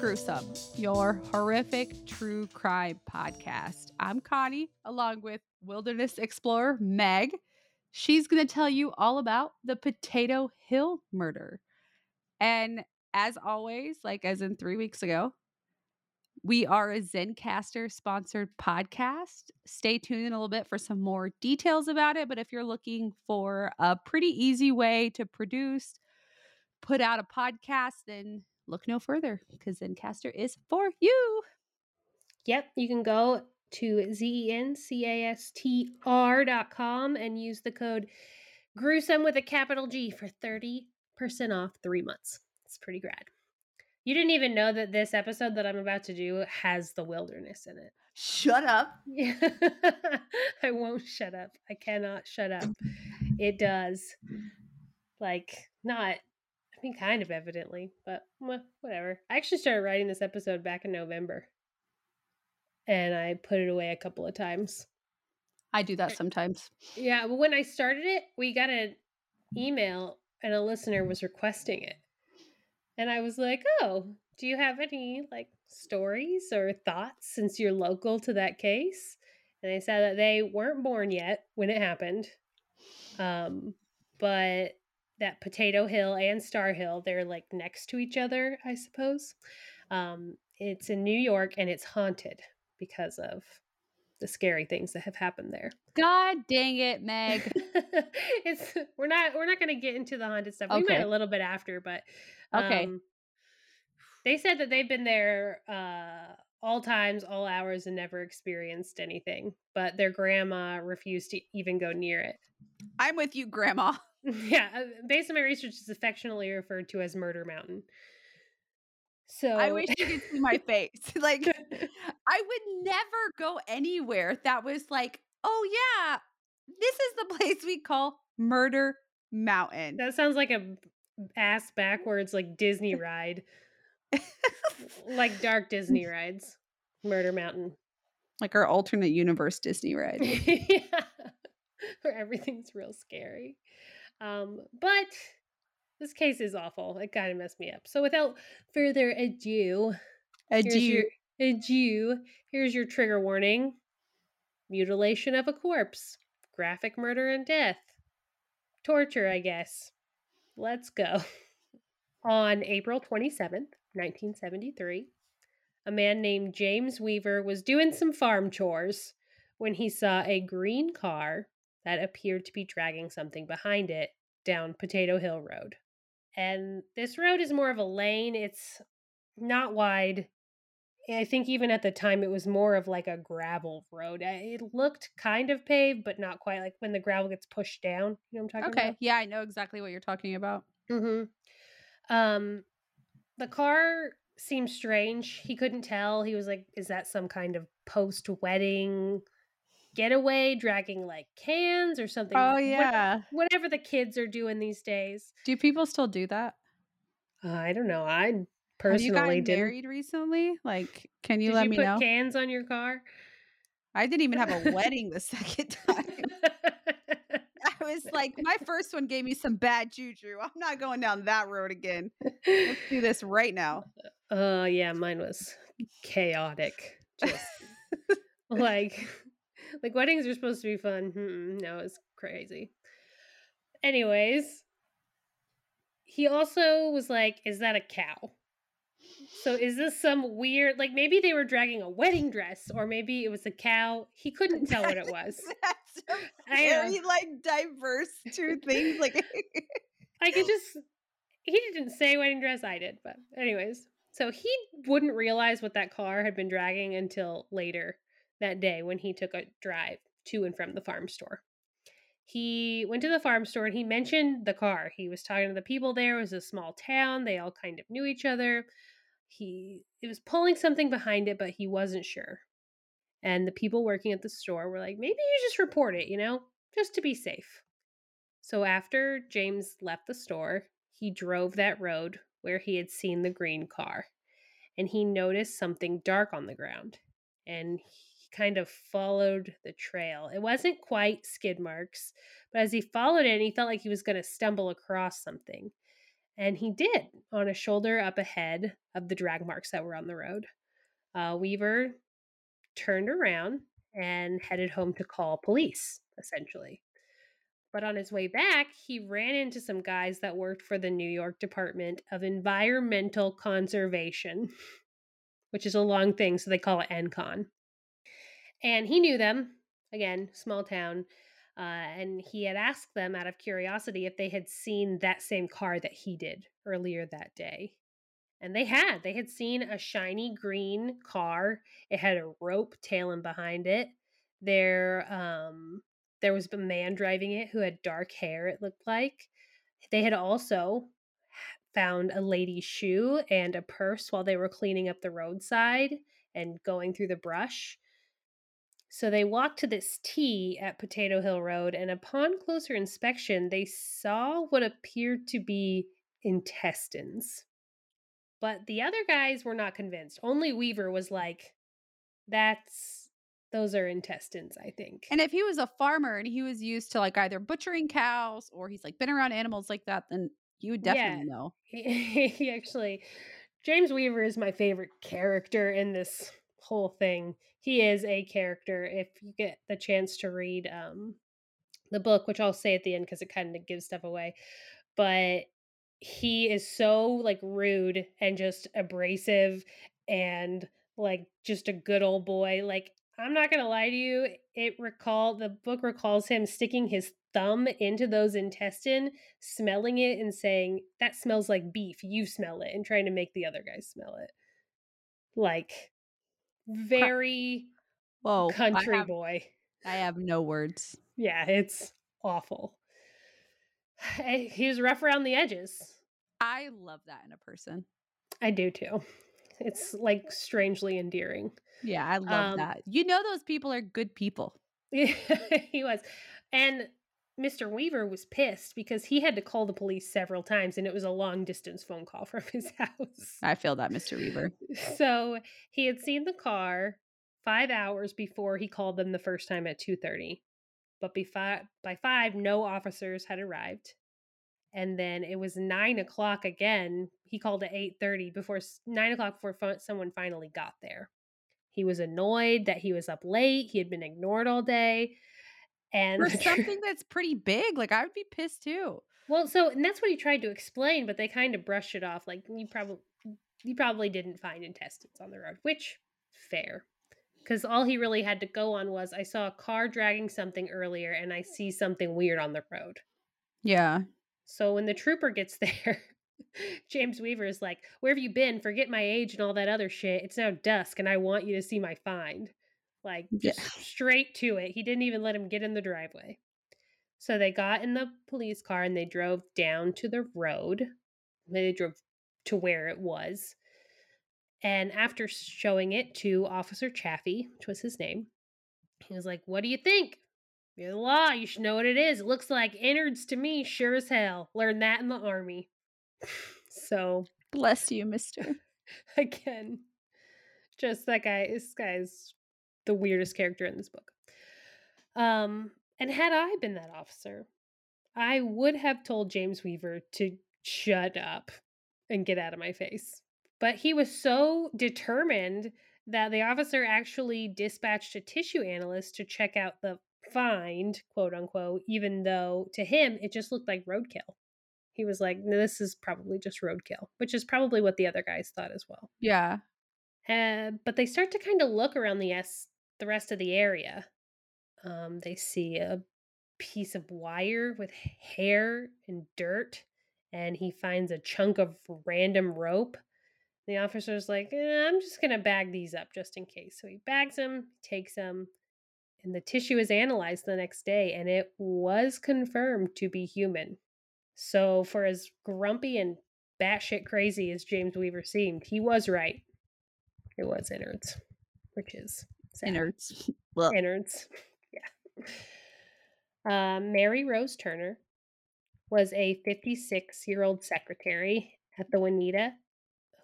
Gruesome, your horrific true crime podcast. I'm Connie, along with wilderness explorer Meg. She's going to tell you all about the Potato Hill murder. And as always, like as in three weeks ago, we are a Zencastr sponsored podcast. Stay tuned in a little bit for some more details about it. But if you're looking for a pretty easy way to produce, put out a podcast, then look no further because Zencastr is for you. Yep, you can go to Z-E-N-C-A-S-T-R dot com and use the code gruesome with a capital G for 30% off three months. It's pretty grad. You didn't even know that this episode that I'm about to do has the wilderness in it. Shut up. Yeah. I won't shut up. I cannot shut up. It does. Like, not, I mean, kind of evidently, but well, whatever. I actually started writing this episode back in November and I put it away a couple of times. I do that sometimes. Yeah, but when I started it, we got an email and a listener was requesting it. And I was like, "Oh, do you have any like stories or thoughts since you're local to that case?" And they said that they weren't born yet when it happened. Um, but that Potato Hill and Star Hill, they're like next to each other, I suppose. Um, it's in New York and it's haunted because of the scary things that have happened there. God dang it, Meg. it's we're not we're not going to get into the haunted stuff. We Okay. might a little bit after, but Okay. um, they said that they've been there uh, all times, all hours, and never experienced anything. But their grandma refused to even go near it. I'm with you, Grandma. yeah, uh, based on my research, it's affectionately referred to as Murder Mountain. So I wish you could see my face. Like, I would never go anywhere that was like, oh, yeah, this is the place we call Murder Mountain. that sounds like a ass backwards like Disney ride, like dark Disney rides. Murder Mountain. like our alternate universe Disney ride. yeah. Where everything's real scary. Um, but this case is awful. It kind of messed me up. So without further ado, here's Adieu. your adieu. Here's your trigger warning. Mutilation of a corpse. Graphic murder and death. Torture, I guess. Let's go. On April 27th, 1973, a man named James Weaver was doing some farm chores when he saw a green car that appeared to be dragging something behind it down Potato Hill Road. And this road is more of a lane, it's not wide. I think even at the time it was more of like a gravel road. Uh, It looked kind of paved, but not quite like when the gravel gets pushed down. You know what I'm talking Okay. about? Okay. Yeah, I know exactly what you're talking about. Mm-hmm. Um, the car seemed strange. He couldn't tell. He was like, "Is that some kind of post-wedding getaway, dragging like cans or something?" Oh, yeah. whatever the kids are doing these days. Do people still do that? Uh, I don't know. I Have you personally didn't. married recently? Like, can you Did let you me put know? cans on your car? I didn't even have a wedding the second time. I was like, my first one gave me some bad juju. I'm not going down that road again. Let's do this right now. Uh yeah, mine was chaotic. Just like like weddings are supposed to be fun. Mm-mm, no, it's crazy. Anyways, he also was like, "Is that a cow?" So is this some weird like maybe they were dragging a wedding dress or maybe it was a cow. He couldn't tell what it was. That's a very like diverse two things. Like, I could just he didn't say wedding dress, I did, but anyways. So he wouldn't realize what that car had been dragging until later that day when he took a drive to and from the farm store. He went to the farm store and he mentioned the car. He was talking to the people there. It was a small town. They all kind of knew each other. He it was pulling something behind it, but he wasn't sure. And the people working at the store were like, maybe you just report it, you know, just to be safe. So after James left the store, he drove that road where he had seen the green car and he noticed something dark on the ground and kind of followed the trail. It wasn't quite skid marks, but as he followed it, he felt like he was going to stumble across something. And he did on a shoulder up ahead of the drag marks that were on the road. Uh, Weaver turned around and headed home to call police, essentially. But on his way back, he ran into some guys that worked for the New York Department of Environmental Conservation, which is a long thing, so they call it ENCON. And he knew them, again, small town, uh, and he had asked them out of curiosity if they had seen that same car that he did earlier that day. And they had. They had seen a shiny green car. It had a rope tailing behind it. There, um, there was a man driving it who had dark hair. It looked like they had also found a lady's shoe and a purse while they were cleaning up the roadside and going through the brush. So they walked to this T at Potato Hill Road, and upon closer inspection, they saw what appeared to be intestines. But the other guys were not convinced. Only Weaver was like, that's those are intestines, I think. And if he was a farmer and he was used to like either butchering cows or he's like been around animals like that, then you would definitely Yeah. know. He actually, James Weaver is my favorite character in this whole thing. He is a character. If you get the chance to read um, the book, which I'll say at the end because it kind of gives stuff away, but he is so like rude and just abrasive and like just a good old boy. Like I'm not gonna lie to you, it recall the book recalls him sticking his thumb into those intestine, smelling it and saying, That smells like beef, you smell it, and trying to make the other guys smell it. Like very Whoa. I country have, boy. I have no words. Yeah, it's awful. He was rough around the edges. I love that in a person. I do too. It's like strangely endearing. Yeah, I love Um, that. You know those people are good people. Yeah, he was. And Mr. Weaver was pissed because he had to call the police several times and it was a long distance phone call from his house. I feel that, Mr. Weaver. So he had seen the car five hours before he called them the first time at 2.30. But by five, by five, no officers had arrived. And then it was nine o'clock again. He called at 8.30 before nine o'clock before someone finally got there. He was annoyed that he was up late. He had been ignored all day. And For something that's pretty big, like I would be pissed too. well, so and that's what he tried to explain, but they kind of brushed it off. Like you probably you probably didn't find intestines on the road, which fair. Because all he really had to go on was I saw a car dragging something earlier and I see something weird on the road. Yeah. So when the trooper gets there, James Weaver is like, Where have you been? Forget my age and all that other shit. It's now dusk and I want you to see my find. Like, Yeah. straight to it. He didn't even let him get in the driveway. So they got in the police car and they drove down to the road. They drove to where it was. And after showing it to Officer Chaffee, which was his name, he was like, What do you think? You're the law. You should know what it is. It looks like innards to me, sure as hell. Learned that in the army. so Bless you, mister. again, just that guy. This guy's the weirdest character in this book. Um, and had I been that officer, I would have told James Weaver to shut up and get out of my face. But he was so determined that the officer actually dispatched a tissue analyst to check out the find, quote unquote, even though to him it just looked like roadkill. He was like, no, this is probably just roadkill, which is probably what the other guys thought as well. Yeah. Uh, but they start to kind of look around the s the rest of the area. Um, they see a piece of wire with hair and dirt, and he finds a chunk of random rope. The officer's like, "Eh, I'm just gonna bag these up just in case. So he bags them, takes them, and the tissue is analyzed the next day, and it was confirmed to be human. So for as grumpy and batshit crazy as James Weaver seemed, he was right. It was innards, which is. Innards. Well, Innards. Yeah. Uh, Mary Rose Turner was a 56 year old secretary at the Juanita.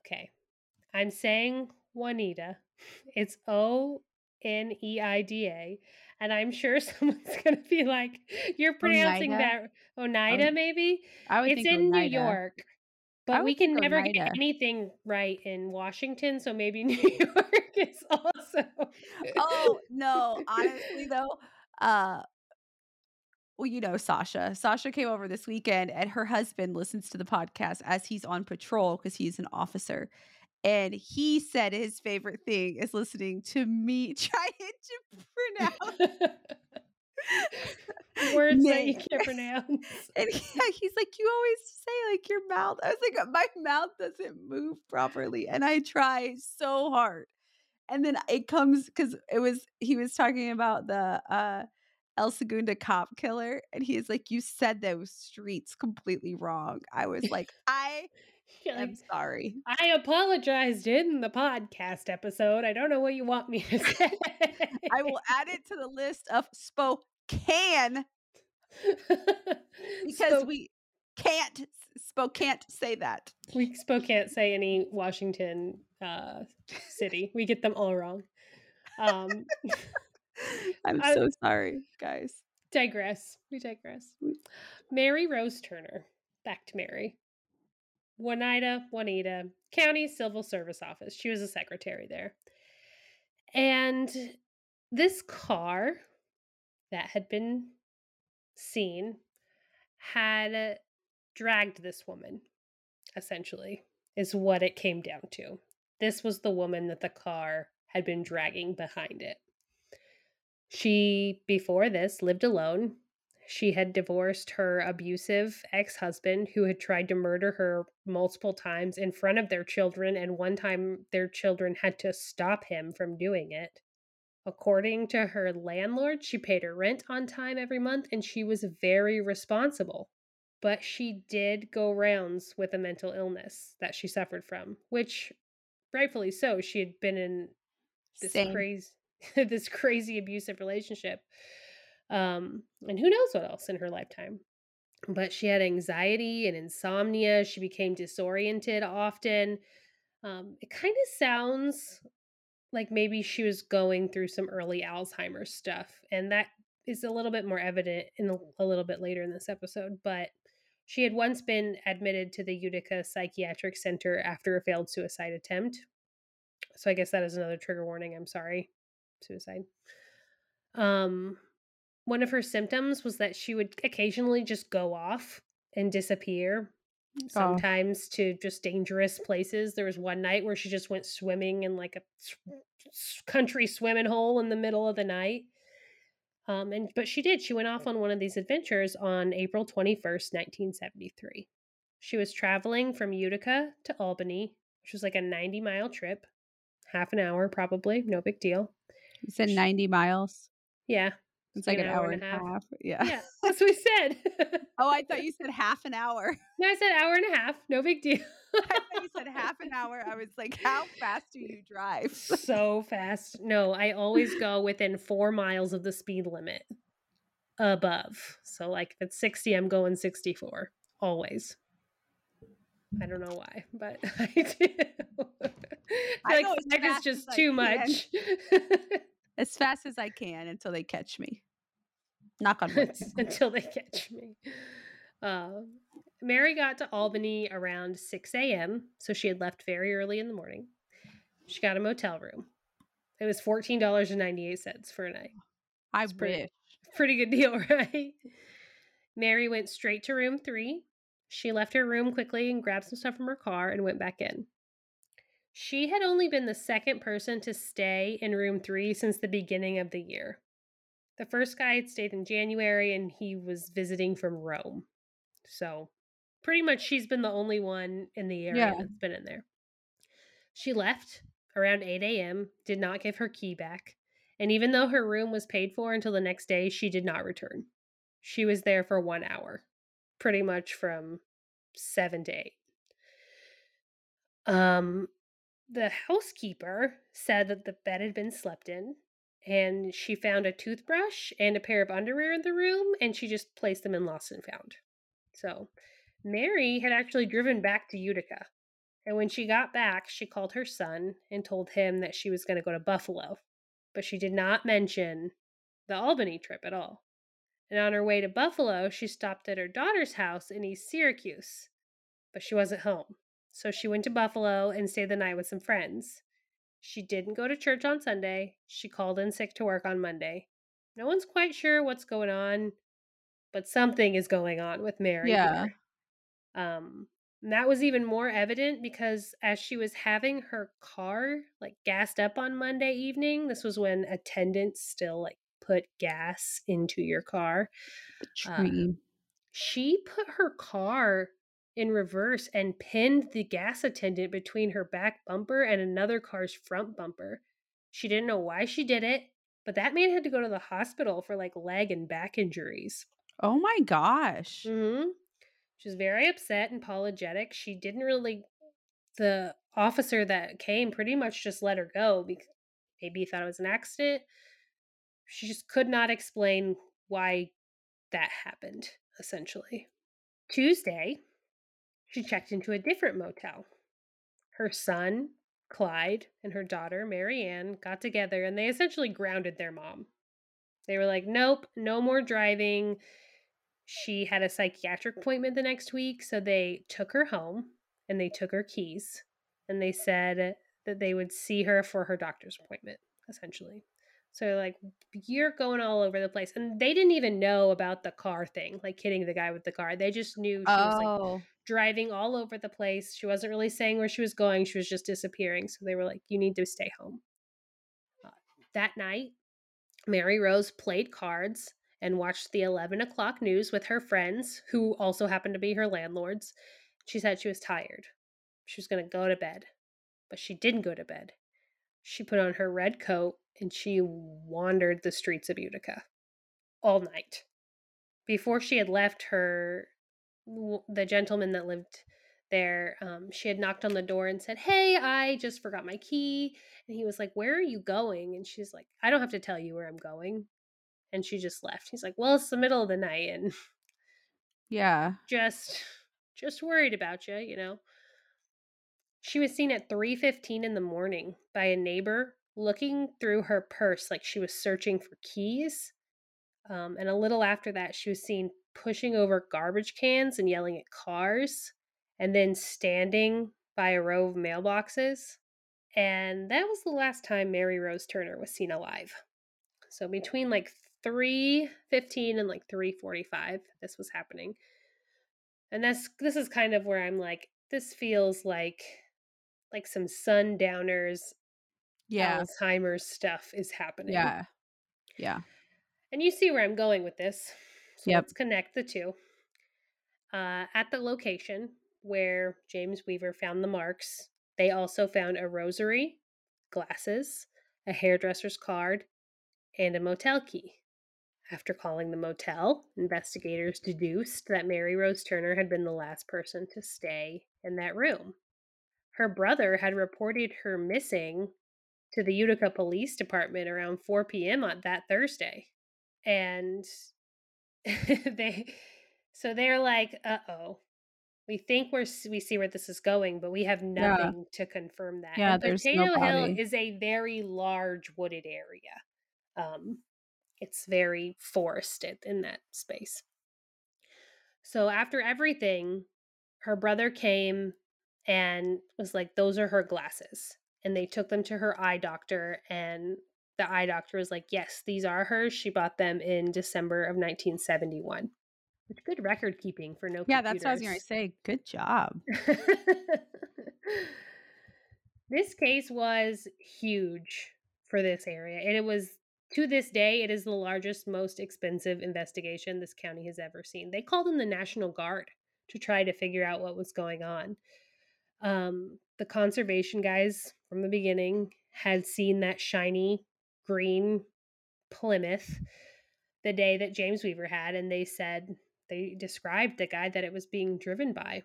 Okay. I'm saying Juanita. It's O N E I D A. And I'm sure someone's going to be like, you're pronouncing Oneida? that Oneida, maybe? I would It's in New York. But we can never get anything right in Washington, so maybe New York is also. Oh, no, honestly, though, uh well, you know Sasha. Sasha came over this weekend, and her husband listens to the podcast as he's on patrol because he's an officer, and he said his favorite thing is listening to me trying to pronounce Words that you can't pronounce. And yeah, he's like, "You always say, like, your mouth" I was like, "My mouth doesn't move properly," and I try so hard. And then it comes because it was he was talking about the, uh, El Segundo cop killer, and he's like, "You said those streets completely wrong." I was like, "I am like, sorry." I apologized in the podcast episode. I don't know what you want me to say. I will add it to the list of Spokane because we can't spoke can't say that. we spoke can't say any Washington uh, city. We get them all wrong. Um, I'm I- so sorry, guys. digress. We digress. Mary Rose Turner. Back to Mary. Juanita, Juanita, County Civil Service Office. She was a secretary there. And this car that had been seen had dragged this woman, essentially, is what it came down to. This was the woman that the car had been dragging behind it. She, before this, lived alone. She had divorced her abusive ex husband who had tried to murder her multiple times in front of their children, and one time their children had to stop him from doing it. According to her landlord, she paid her rent on time every month and she was very responsible. But she did go rounds with a mental illness that she suffered from, which rightfully so. She had been in this Same. crazy this crazy abusive relationship. Um, and who knows what else in her lifetime. But she had anxiety and insomnia. She became disoriented often. Um, it kind of sounds like maybe she was going through some early Alzheimer's stuff. And that is a little bit more evident in a, a little bit later in this episode. But she had once been admitted to the Utica Psychiatric Center after a failed suicide attempt. So I guess that is another trigger warning. I'm sorry. Suicide. Um one of her symptoms was that she would occasionally just go off and disappear sometimes to just dangerous places. There was one night where she just went swimming in like a country swimming hole in the middle of the night. Um, and but she did. She went off on one of these adventures on April twenty first, nineteen seventy three. She was traveling from Utica to Albany, which was like a ninety mile trip, half an hour probably, no big deal. You said 90 miles. Yeah, It's like an, hour, and a half. Yeah. yeah, that's what we said. Oh, I thought you said half an hour. no, I said hour and a half, no big deal. I thought you said half an hour. I was like, how fast do you drive? so fast. No, I always go within four miles of the speed limit above. So, like, if it's 60, I'm going 64. Always. I don't know why, but I do. I I feel go like five is just too much. as fast as I can until they catch me. Knock on wood. until they catch me. Uh, Mary got to Albany around 6 a.m., so she had left very early in the morning. She got a motel room. It was $14.98 for a night. I pretty- wish. Pretty good deal, right? Mary went straight to room three. She left her room quickly and grabbed some stuff from her car and went back in. She had only been the second person to stay in room three since the beginning of the year. The first guy had stayed in January and he was visiting from Rome. So, pretty much she's been the only one in the area Yeah. that's been in there. She left around 8 a.m., did not give her key back, and even though her room was paid for until the next day, she did not return. She was there for one hour, pretty much from seven to eight. Um, the housekeeper said that the bed had been slept in, and she found a toothbrush and a pair of underwear in the room, and she just placed them in lost and found. So, Mary had actually driven back to Utica. And when she got back, she called her son and told him that she was going to go to Buffalo. But she did not mention the Albany trip at all. And on her way to Buffalo, she stopped at her daughter's house in East Syracuse. but she wasn't home. So she went to Buffalo and stayed the night with some friends. She didn't go to church on Sunday. She called in sick to work on Monday. No one's quite sure what's going on, but something is going on with Mary. Yeah. Here. Um, and that was even more evident because as she was having her car like gassed up on Monday evening, this was when attendants still like put gas into your car. Uh. She put her car in reverse and pinned the gas attendant between her back bumper and another car's front bumper. She didn't know why she did it, but that man had to go to the hospital for like leg and back injuries. oh my gosh. Mm-hmm. She was very upset and apologetic. She didn't really. The officer that came pretty much just let her go because maybe he thought it was an accident. She just could not explain why that happened, essentially. Tuesday, she checked into a different motel. Her son, Clyde, and her daughter, Marianne, got together and they essentially grounded their mom. They were like, nope, no more driving. She had a psychiatric appointment the next week, so they took her home and they took her keys and they said that they would see her for her doctor's appointment, essentially. So like, you're going all over the place. And they didn't even know about the car thing, like hitting the guy with the car. They just knew she was like Oh. driving all over the place. She wasn't really saying where she was going. She was just disappearing. So they were like, you need to stay home. Uh, that night, Mary Rose played cards and watched the 11 o'clock news with her friends, who also happened to be her landlords. She said she was tired. She was going to go to bed, but she didn't go to bed. She put on her red coat and she wandered the streets of Utica all night. Before she had left her, the gentleman that lived there, um, she had knocked on the door and said, Hey, I just forgot my key. And he was like, Where are you going? And she's like, I don't have to tell you where I'm going. And she just left. He's like, Well, it's the middle of the night and Yeah. just just worried about you, you know. She was seen at 3:15 in the morning by a neighbor looking through her purse like she was searching for keys. Um, and a little after that, she was seen pushing over garbage cans and yelling at cars, and then standing by a row of mailboxes. And that was the last time Mary Rose Turner was seen alive. So between like 3:15 and like 3:45, this was happening. And that's this is kind of where I'm like, this feels like like some sundowners Yeah. Alzheimer's stuff is happening. Yeah. Yeah. And you see where I'm going with this. So Yep. let's connect the two. Uh, at the location where James Weaver found the marks, they also found a rosary, glasses, a hairdresser's card, and a motel key. After calling the motel, investigators deduced that Mary Rose Turner had been the last person to stay in that room. Her brother had reported her missing to the Utica Police Department around 4 p.m. on that Thursday. And they so they're like, "Uh-oh. We think we're we see where this is going, but we have Yeah. nothing to confirm that." Yeah, and there's Potato Hill is a very large wooded area. Um it's very forested in that space. So after everything, her brother came and was like, Those are her glasses. And they took them to her eye doctor, and the eye doctor was like, Yes, these are hers. She bought them in December of 1971. Which good record keeping for no Yeah, that's what I was going to say. Good job. this case was huge for this area. And it was, to this day, it is the largest, most expensive investigation this county has ever seen. They called in the National Guard to try to figure out what was going on. Um, the conservation guys from the beginning had seen that shiny green Plymouth the day that James Weaver had, and they said they described the guy that it was being driven by.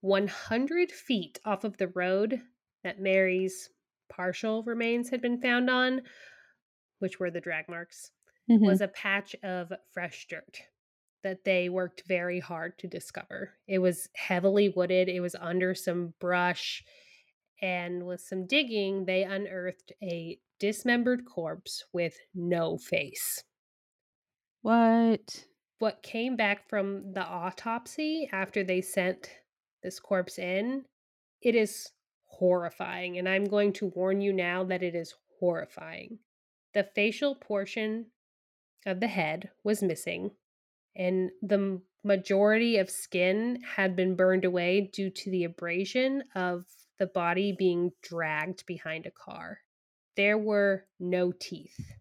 100 feet off of the road that Mary's partial remains had been found on, which were the drag marks, Mhm. was a patch of fresh dirt that they worked very hard to discover. It was heavily wooded, it was under some brush, and with some digging, they unearthed a dismembered corpse with no face. What? What came back from the autopsy after they sent this corpse in, it is horrifying. And I'm going to warn you now that it is horrifying. The facial portion of the head was missing, and the majority of skin had been burned away due to the abrasion of the body being dragged behind a car. There were no teeth.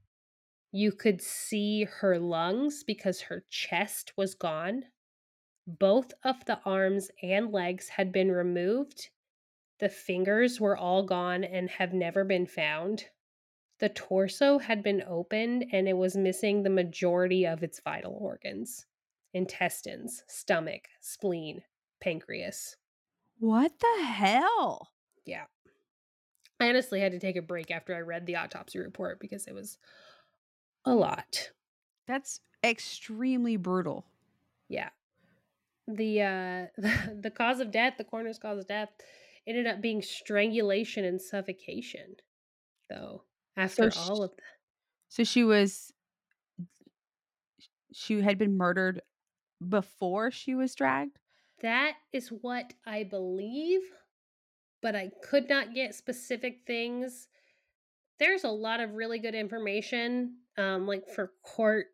You could see her lungs because her chest was gone. Both of the arms and legs had been removed. The fingers were all gone and have never been found. The torso had been opened and it was missing the majority of its vital organs intestines, stomach, spleen, pancreas. What the hell? Yeah. I honestly had to take a break after I read the autopsy report because it was a lot. That's extremely brutal. Yeah. The uh the, the cause of death, the coroner's cause of death ended up being strangulation and suffocation though after So all sh- of that. So she was she had been murdered before she was dragged? That is what I believe, but I could not get specific things. There's a lot of really good information, um, like for court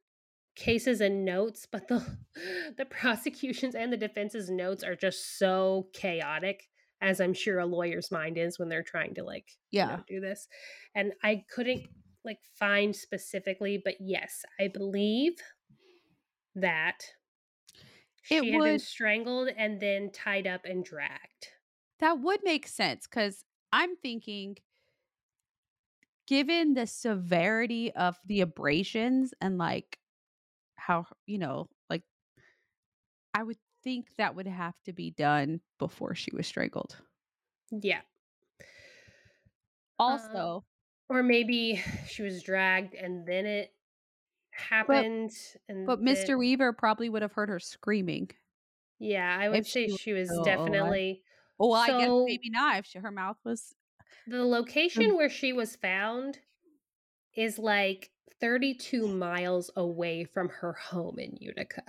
cases and notes, but the the prosecution's and the defense's notes are just so chaotic, as I'm sure a lawyer's mind is when they're trying to like you Yeah. know, do this. And I couldn't like find specifically, but yes, I believe that she It had been strangled and then tied up and dragged. That would make sense cuz I'm thinking given the severity of the abrasions and like how, you know, like I would think that would have to be done before she was strangled. Yeah. Um, also, Or maybe she was dragged and then it happened and but then- Mr. Weaver probably would have heard her screaming. Yeah, I would say she she was oh, alive. definitely Oh, well, I guess maybe not if she, her mouth was the location um where she was found is like 32 miles away from her home in Utica.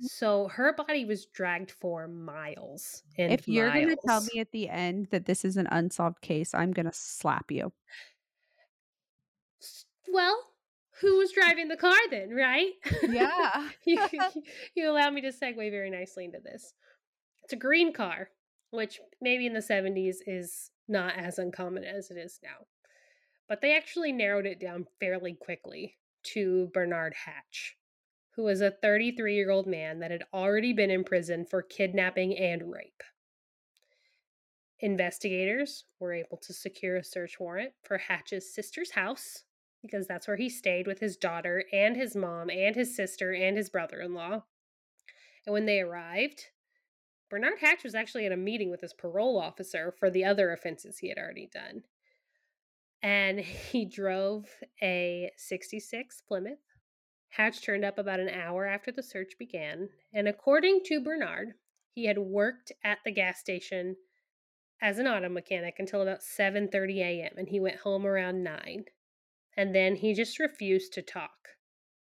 So her body was dragged for miles and If you're going to tell me at the end that this is an unsolved case, I'm going to slap you. Well, who was driving the car then, right? Yeah. you, you allow me to segue very nicely into this. It's a green car, which maybe in the 70s is not as uncommon as it is now. But they actually narrowed it down fairly quickly to Bernard Hatch, who was a 33 year old man that had already been in prison for kidnapping and rape. Investigators were able to secure a search warrant for Hatch's sister's house because that's where he stayed with his daughter and his mom and his sister and his brother in law. And when they arrived, Bernard Hatch was actually at a meeting with his parole officer for the other offenses he had already done. And he drove a 66 Plymouth. Hatch turned up about an hour after the search began, and according to Bernard, he had worked at the gas station as an auto mechanic until about 7:30 a.m. and he went home around 9 and then he just refused to talk.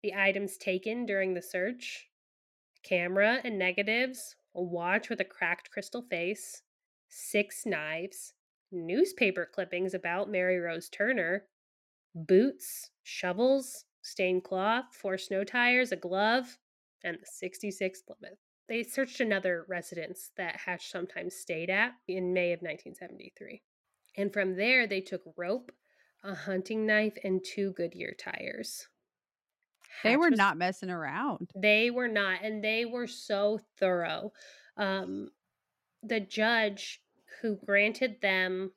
The items taken during the search camera and negatives, a watch with a cracked crystal face, six knives, newspaper clippings about Mary Rose Turner, boots, shovels, stained cloth, four snow tires, a glove, and the 66 Plymouth. They searched another residence that Hatch sometimes stayed at in May of 1973. And from there, they took rope, a hunting knife, and two Goodyear tires. They were was- not messing around. They were not, and they were so thorough. Um, the judge who granted them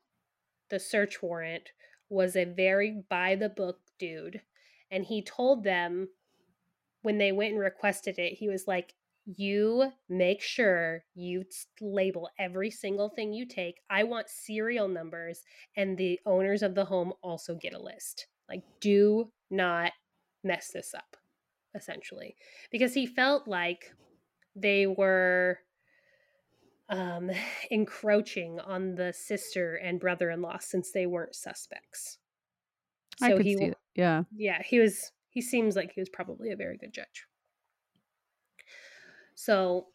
the search warrant was a very by the book dude, and he told them when they went and requested it, he was like, you make sure you t- label every single thing you take. I want serial numbers, and the owners of the home also get a list. Like, do not mess this up, essentially, because he felt like they were um, encroaching on the sister and brother in law since they weren't suspects. I could he see w- it. Yeah. yeah, he was. He seems like he was probably a very good judge. So,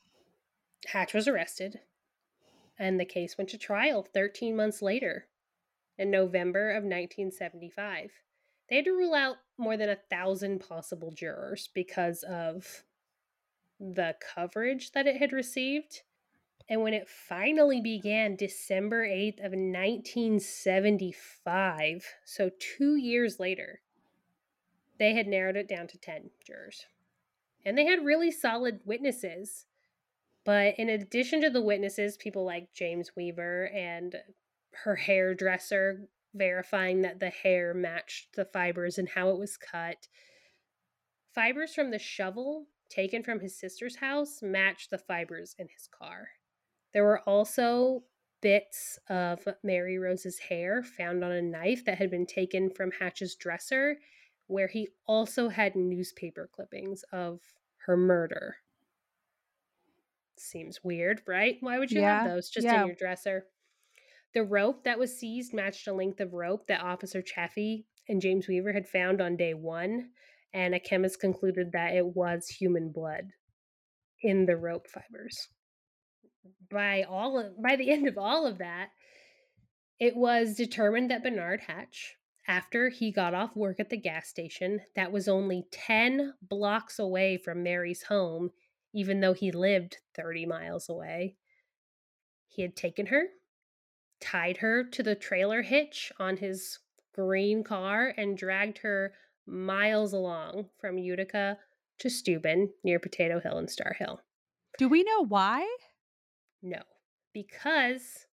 Hatch was arrested, and the case went to trial 13 months later in November of 1975. They had to rule out more than a thousand possible jurors because of the coverage that it had received. And when it finally began December 8th of 1975, so 2 years later, they had narrowed it down to 10 jurors. And they had really solid witnesses. But in addition to the witnesses, people like James Weaver and her hairdresser verifying that the hair matched the fibers and how it was cut. Fibers from the shovel taken from his sister's house matched the fibers in his car. There were also bits of Mary Rose's hair found on a knife that had been taken from Hatch's dresser, where he also had newspaper clippings of her murder. Seems weird, right? Why would you yeah, have those just yeah. in your dresser? The rope that was seized matched a length of rope that Officer Chaffee and James Weaver had found on day one, and a chemist concluded that it was human blood in the rope fibers. By all of, by the end of all of that, it was determined that Bernard Hatch, after he got off work at the gas station that was only 10 blocks away from Mary's home, even though he lived 30 miles away, he had taken her tied her to the trailer hitch on his green car and dragged her miles along from Utica to Steuben near Potato Hill and Star Hill. Do we know why? No, because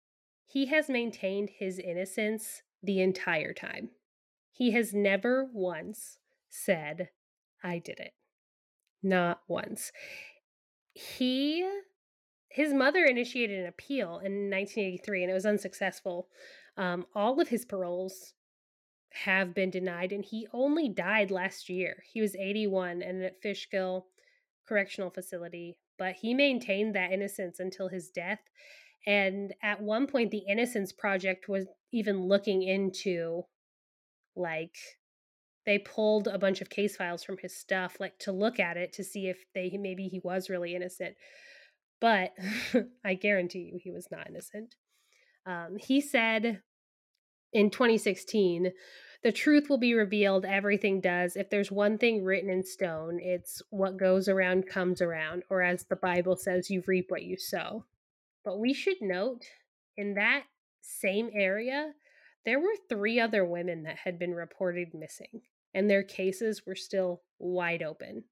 he has maintained his innocence the entire time. He has never once said, I did it. Not once. He his mother initiated an appeal in 1983 and it was unsuccessful. Um, all of his paroles have been denied, and he only died last year. He was 81 and at Fishkill Correctional Facility, but he maintained that innocence until his death. And at one point, the Innocence Project was even looking into, like, they pulled a bunch of case files from his stuff, like to look at it to see if they maybe he was really innocent. But I guarantee you he was not innocent. Um, he said in 2016, the truth will be revealed, everything does. If there's one thing written in stone, it's what goes around comes around, or as the Bible says, you reap what you sow. But we should note in that same area, there were three other women that had been reported missing, and their cases were still wide open.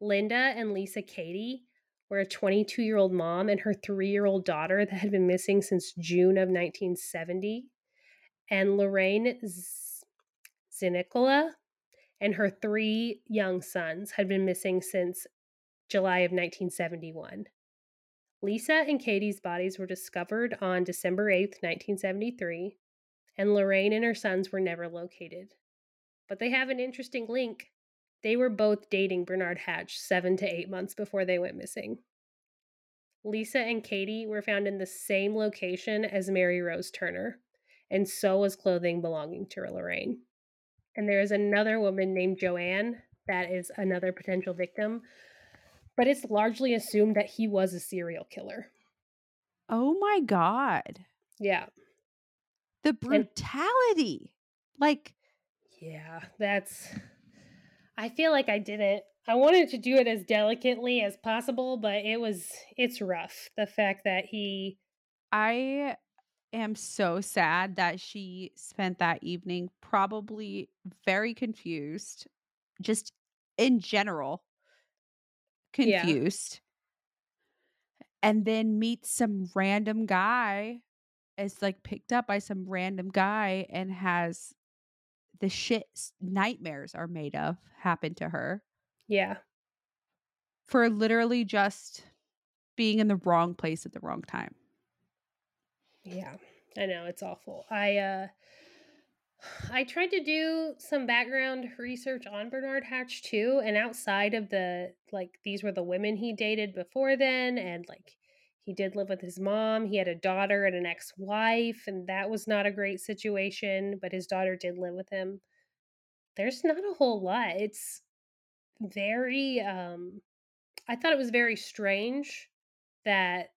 Linda and Lisa Cady were a 22 year old mom and her three year old daughter that had been missing since June of 1970. And Lorraine Zinicola and her three young sons had been missing since July of 1971. Lisa and Katie's bodies were discovered on December 8th, 1973, and Lorraine and her sons were never located. But they have an interesting link they were both dating Bernard Hatch seven to eight months before they went missing. Lisa and Katie were found in the same location as Mary Rose Turner, and so was clothing belonging to Lorraine. And there is another woman named Joanne that is another potential victim, but it's largely assumed that he was a serial killer. Oh my God. Yeah. The brutality. And, like, yeah, that's I feel like I didn't. I wanted to do it as delicately as possible, but it was it's rough. The fact that he I am so sad that she spent that evening probably very confused, just in general confused. Yeah. And then meets some random guy is like picked up by some random guy and has the shit nightmares are made of happen to her. Yeah. For literally just being in the wrong place at the wrong time. Yeah. I know it's awful. I uh I tried to do some background research on Bernard Hatch too and outside of the like these were the women he dated before then and like he did live with his mom. He had a daughter and an ex wife, and that was not a great situation, but his daughter did live with him. There's not a whole lot. It's very, um, I thought it was very strange that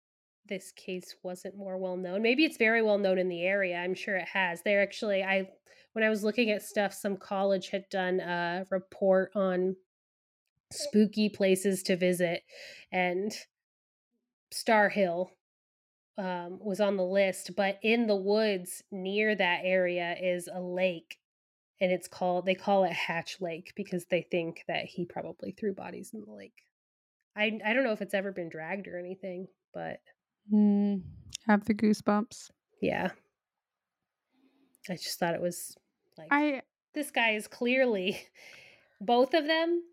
this case wasn't more well known. Maybe it's very well known in the area. I'm sure it has. They're actually I when I was looking at stuff, some college had done a report on spooky places to visit and Star Hill um, was on the list, but in the woods near that area is a lake, and it's called they call it Hatch Lake because they think that he probably threw bodies in the lake. I I don't know if it's ever been dragged or anything, but Mm, have the goosebumps. yeah, I just thought it was like I this guy is clearly both of them.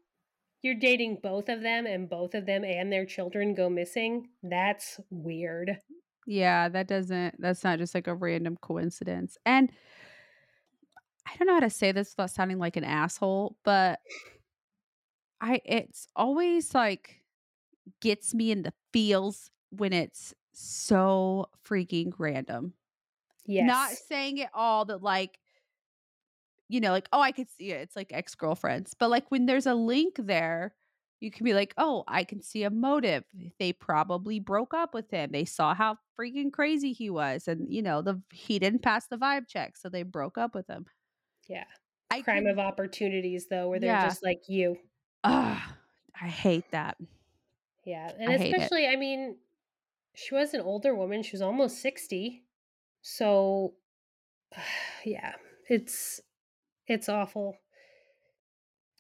You're dating both of them, and both of them and their children go missing. That's weird. yeah, that doesn't that's not just like a random coincidence. And I don't know how to say this without sounding like an asshole, but I it's always like gets me in the feels when it's so freaking random. Yes. Not saying it all that like you know, like, oh, I could see it. It's like ex girlfriends. But like when there's a link there, you can be like, oh, I can see a motive. Eh, they probably broke up with him. They saw how freaking crazy he was. And, you know, the he didn't pass the vibe check. So they broke up with him. yeah. I Crime could- of opportunities, though, where they're Yeah. just like you. Ugh, I hate that. Yeah. And I especially, I mean, she was an older woman. She was almost 60. So, yeah, it's it's awful.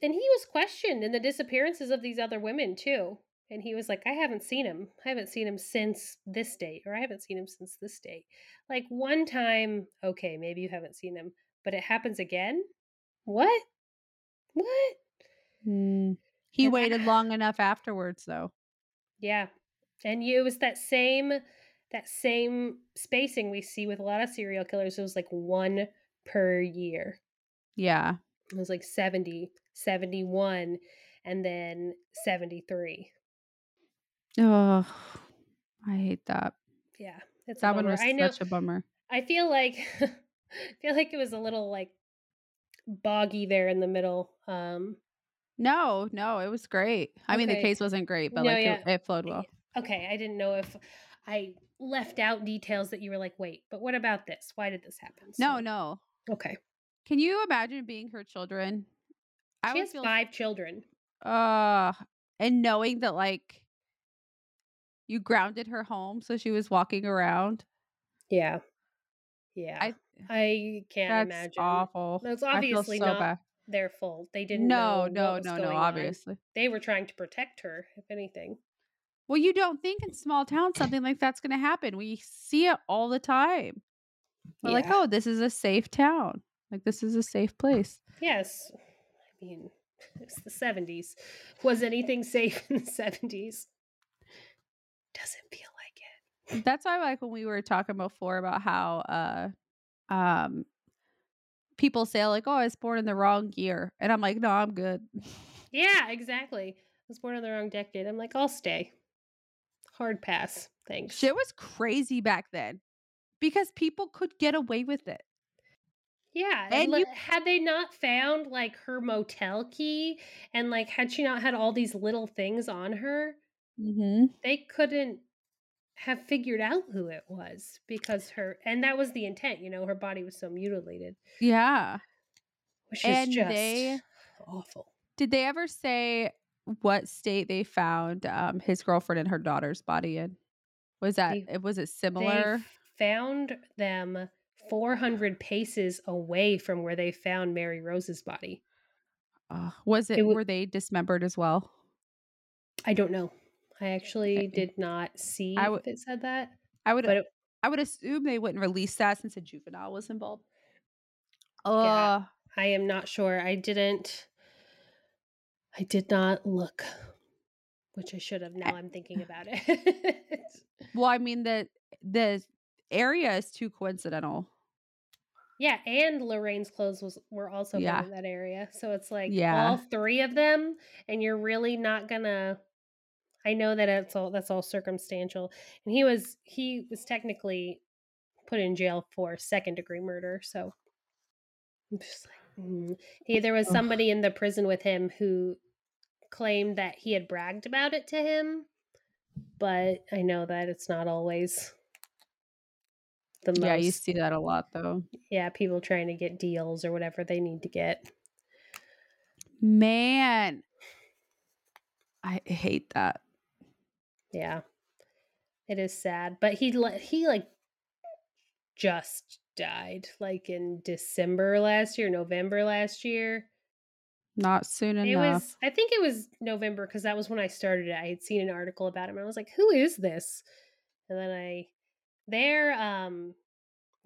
And he was questioned in the disappearances of these other women too. And he was like, I haven't seen him. I haven't seen him since this date, or I haven't seen him since this date. Like one time, okay, maybe you haven't seen him, but it happens again? What? What? Mm. He And I- waited long enough afterwards, though. Yeah. And you, it was that same that same spacing we see with a lot of serial killers. It was like one per year. Yeah. It was like 70, 71, and then 73. Oh, I hate that. Yeah. It's That one was I know such a bummer. I feel like I feel like it was a little like boggy there in the middle. Um No, no, it was great. I mean, the case wasn't great, but No, like yeah. it, it flowed well. okay, I didn't know if I left out details that you were like, wait, but what about this? Why did this happen? No, no. Okay. Can you imagine being her children? I she has feel five children. uh and knowing that like you grounded her home so she was walking around. Yeah. Yeah. I, I can't that's imagine. awful. That's obviously so not bad. their fault. They didn't No, know no, no, no, going on. obviously. They were trying to protect her, if anything. Well, you don't think in small towns something like that's going to happen. We see it all the time. We're like, oh, this is a safe town. Like, this is a safe place. Yes. I mean, it's the 70s. Was anything safe in the 70s? Doesn't feel like it. That's why, like, when we were talking before about how, uh, um, people say, like, oh, I was born in the wrong year. And I'm like, no, I'm good. Yeah, exactly. I was born in the wrong decade. I'm like, I'll stay. Hard pass. Thanks. Shit was crazy back then because people could get away with it. Yeah, And and you- had they not found like her motel key and like had she not had all these little things on her, Mm-hmm. they couldn't have figured out who it was because her and that was the intent, you know, her body was so mutilated, Yeah. which And is just they- awful. Did they ever say what state they found um, his girlfriend and her daughter's body in? Was that They- it? Was it They similar? found them 400 paces away from where they found Mary Rose's body. Uh, was it? it wa- were they dismembered as well? I don't know. I actually Okay. did not see I if it said that. I would. But it- I would assume they wouldn't release that since a juvenile was involved. Uh, Yeah. I am not sure. I didn't. I did not look, which I should have. Now I'm thinking about it. well, I mean the the area is too coincidental. Yeah, and Lorraine's clothes was were also Yeah. in that area, so it's like Yeah. all three of them, and you're really not gonna. I know that it's all that's all circumstantial, and he was he was technically put in jail for second degree murder, so. I'm just like, mm. He, there was somebody in the prison with him who claimed that he had bragged about it to him but I know that it's not always the most. Yeah, you see that a lot though. Yeah, people trying to get deals or whatever they need to get. Man, I hate that. Yeah, it is sad, but he he like just died like in December last year, November last year. Not soon it enough. was I think it was November because that was when I started it. I had seen an article about him and I was like, who is this? And then I there um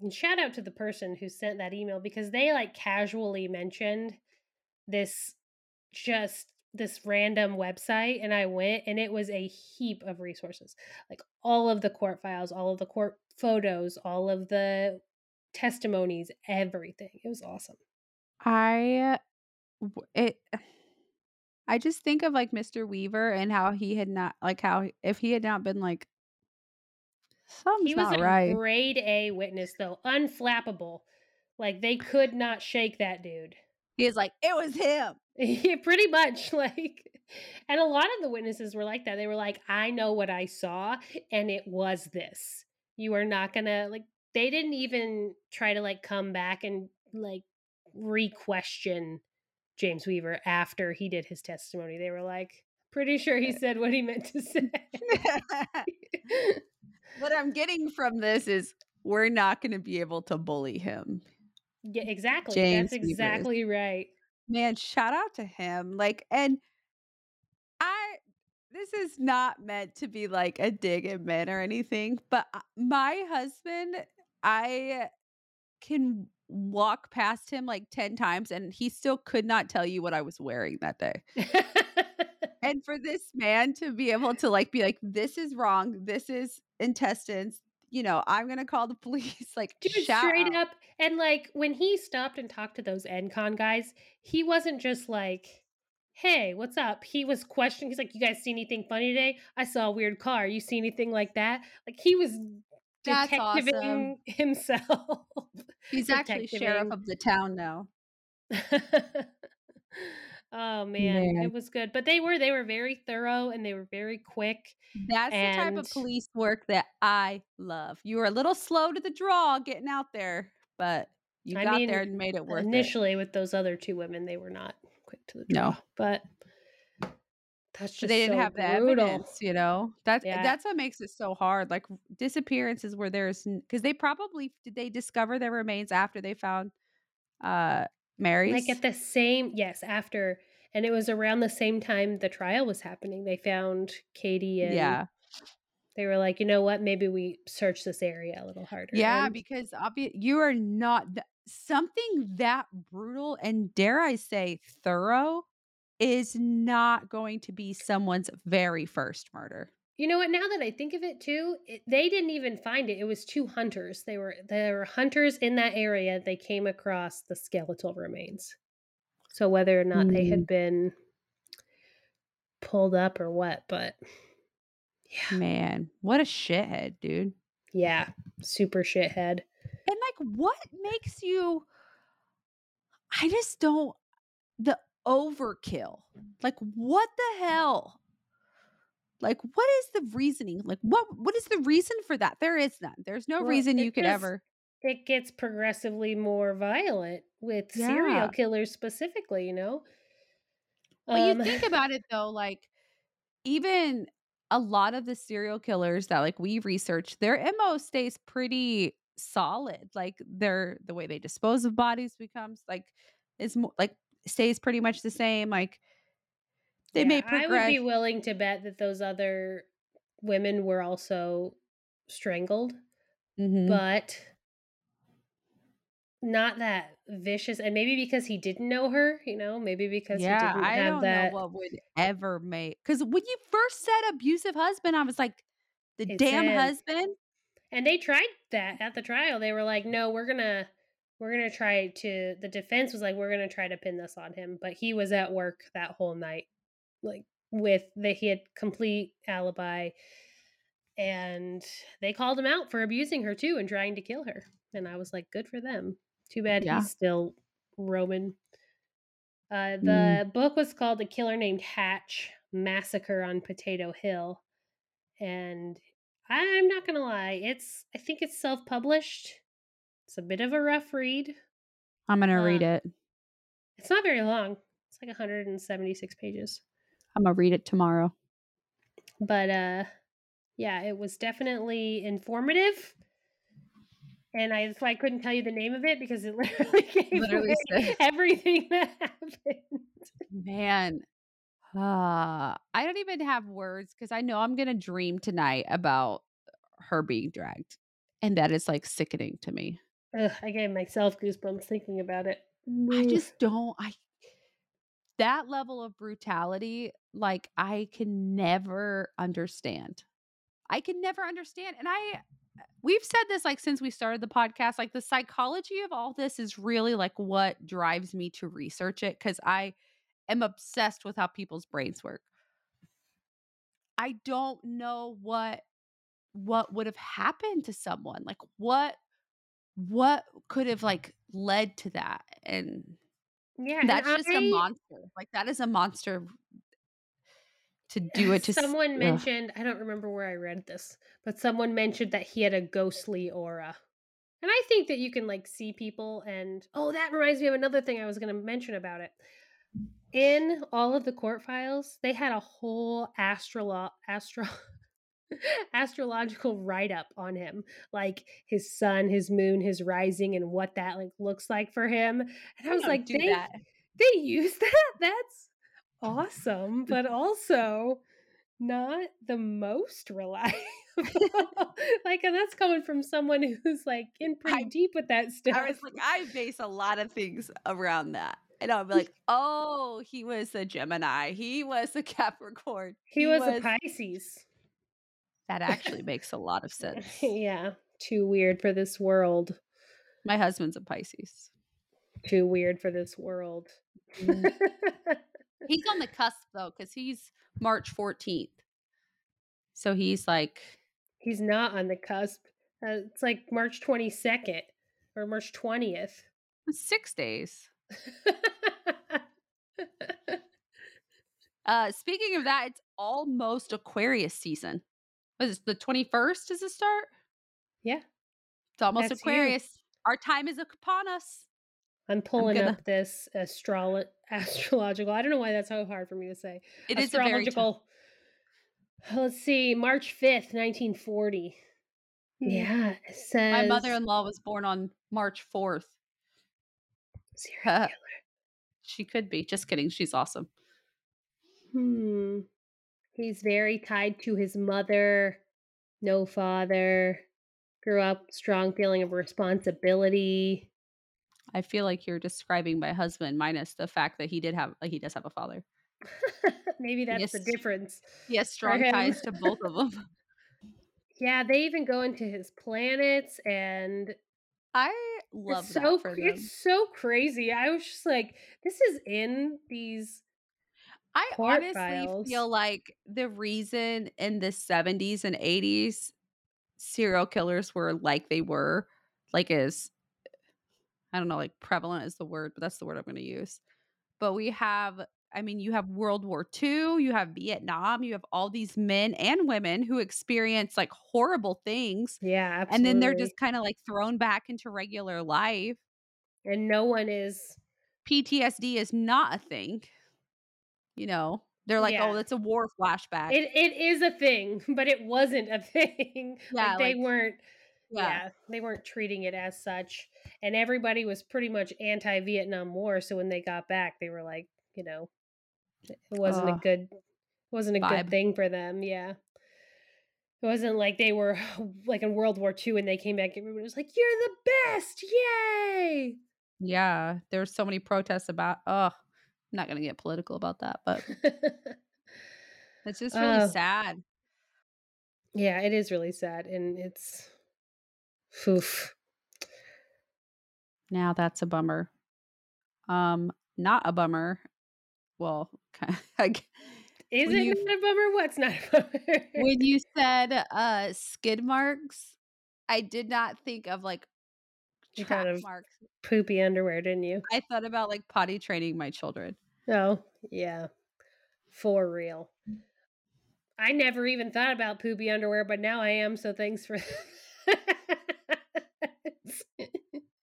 and shout out to the person who sent that email because they like casually mentioned this just this random website and I went and it was a heap of resources. Like all of the court files, all of the court photos, all of the testimonies, everything. It was awesome. I it I just think of like Mr. Weaver and how he had not like how if he had not been like something's he was not a right. grade A witness though, unflappable. Like they could not shake that dude. He was like, it was him. yeah, pretty much like and a lot of the witnesses were like that. They were like, I know what I saw and it was this. You are not gonna like they didn't even try to like come back and like re-question James Weaver after he did his testimony. They were like, pretty sure he eh. said what he meant to say. What I'm getting from this is we're not going to be able to bully him. Yeah, exactly. James That's exactly Weaver. right. Man, shout out to him. Like, and I, this is not meant to be like a dig at men or anything, but uh, my husband, I can walk past him like 10 times and he still could not tell you what I was wearing that day. and for this man to be able to like be like this is wrong, this is intestines, you know, I'm going to call the police like Dude, straight out. up and like when he stopped and talked to those NCON guys, he wasn't just like hey, what's up? He was questioning. He's like, you guys see anything funny today? I saw a weird car. You see anything like that? Like he was that's awesome. himself. He's actually sheriff of the town now. oh man, man, it was good. But they were they were very thorough and they were very quick. That's and... the type of police work that I love. You were a little slow to the draw getting out there, but you I got mean, there and made it worth initially it. with those other two women, they were not quick to the draw. No. But that's just they didn't so have the brutal. evidence, you know. That's yeah. that's what makes it so hard. Like disappearances where there's because they probably did they discover their remains after they found uh Mary's like at the same yes after and it was around the same time the trial was happening. They found Katie and yeah. They were like, you know what? Maybe we search this area a little harder. Yeah, and- because obvi- you are not th- something that brutal and dare I say thorough is not going to be someone's very first murder. You know what? Now that I think of it too, it, they didn't even find it. It was two hunters. They were there were hunters in that area. They came across the skeletal remains. So whether or not mm. they had mm. been pulled up or what, but yeah. Man, what a shithead, dude. Yeah, super shithead. And like what makes you I just don't the overkill. Like what the hell? Like what is the reasoning? Like what what is the reason for that? There is none. There's no well, reason you could ever it gets progressively more violent with yeah. serial killers specifically, you know. Well, um, you think about it though, like even a lot of the serial killers that like we researched, their MO stays pretty solid. Like their the way they dispose of bodies becomes like is more like stays pretty much the same. Like they yeah, may progress. I would be willing to bet that those other women were also strangled, mm-hmm. but not that vicious. And maybe because he didn't know her, you know, maybe because yeah, he didn't I have don't that. know what would ever make. Because when you first said abusive husband, I was like, the it's damn him. husband. And they tried that at the trial. They were like, no, we're gonna we're going to try to the defense was like we're going to try to pin this on him but he was at work that whole night like with that he had complete alibi and they called him out for abusing her too and trying to kill her and i was like good for them too bad yeah. he's still roman uh, the mm. book was called a killer named hatch massacre on potato hill and I'm not gonna lie, it's I think it's self-published. It's a bit of a rough read. I'm gonna read Uh, it. It's not very long. It's like 176 pages. I'm gonna read it tomorrow. But uh yeah, it was definitely informative. And I that's why I couldn't tell you the name of it because it literally gave Literally away said- everything that happened. Man, uh, I don't even have words because I know I'm gonna dream tonight about her being dragged, and that is like sickening to me. Ugh, I gave myself goosebumps thinking about it. I just don't. I that level of brutality, like I can never understand. I can never understand, and I. Uh, we've said this like since we started the podcast. Like the psychology of all this is really like what drives me to research it because I am obsessed with how people's brains work. I don't know what what would have happened to someone. Like what what could have like led to that and yeah, that's just a I- monster. Like that is a monster to do it to s- someone ugh. mentioned i don't remember where i read this but someone mentioned that he had a ghostly aura and i think that you can like see people and oh that reminds me of another thing i was going to mention about it in all of the court files they had a whole astrolo- astro astrological write-up on him like his sun his moon his rising and what that like looks like for him and i was like they, that. they use that that's awesome but also not the most reliable like and that's coming from someone who's like in pretty I- deep with that stuff I was like, I base a lot of things around that. And I'll be like, oh, he was a Gemini. He was a Capricorn. he, was, a pisces That actually makes a lot of sense. yeah too weird for this world My husband's a Pisces. too weird for this world Mm. He's on the cusp though, because he's March 14th. So he's like, he's not on the cusp uh, it's like march 22nd or march 20th six days. Uh, speaking of that, it's almost Aquarius season. Was the 21st is the start? yeah It's almost That's you. Aquarius. Our time is upon us. I'm pulling gonna- up this astrolo- astrological. I don't know why that's so hard for me to say. It is a very tough- astrological. Let's see, March 5th, 1940. Yeah, it says My mother-in-law was born on March 4th. Serial She could be. Just kidding. She's awesome. Hmm. He's very tied to his mother, no father, grew up strong feeling of responsibility. I feel like you're describing my husband minus the fact that he did have like he does have a father. Maybe that's the difference. He has strong ties to both of them. Yeah, they even go into his planets and I love it's that so it's so crazy. I was just like, this is in these I court honestly files. feel like the reason in the 70s and 80s serial killers were like they were, like is I don't know, like prevalent is the word, but that's the word I'm going to use. But we have, I mean, you have World War II, you have Vietnam, you have all these men and women who experience like horrible things. yeah, absolutely. And then they're just kind of like thrown back into regular life. and no one is PTSD is not a thing. You know, they're like, oh, Yeah. oh, that's a war flashback. it, it is a thing, but it wasn't a thing. Yeah, like they like- weren't yeah. yeah. they weren't treating it as such. And everybody was pretty much anti Vietnam War. So when they got back, they were like, you know, it wasn't a Ugh. good wasn't a Vibe. good thing for them. Yeah. It wasn't like they were like in World War II and they came back, everybody was like, You're the best! Yay! Yeah. There's so many protests about, oh, I'm not going to get political about that, but it's just really Oh. sad. yeah, it is really sad. And it's oof. Now that's a bummer. Um, not a bummer. Well, of, Is it you- not a bummer? What's not a bummer? when you said uh skid marks, I did not think of like You track of- marks. Poopy underwear, didn't you? I thought about like potty training my children. Oh, yeah. For real. I never even thought about poopy underwear, but now I am. So thanks for.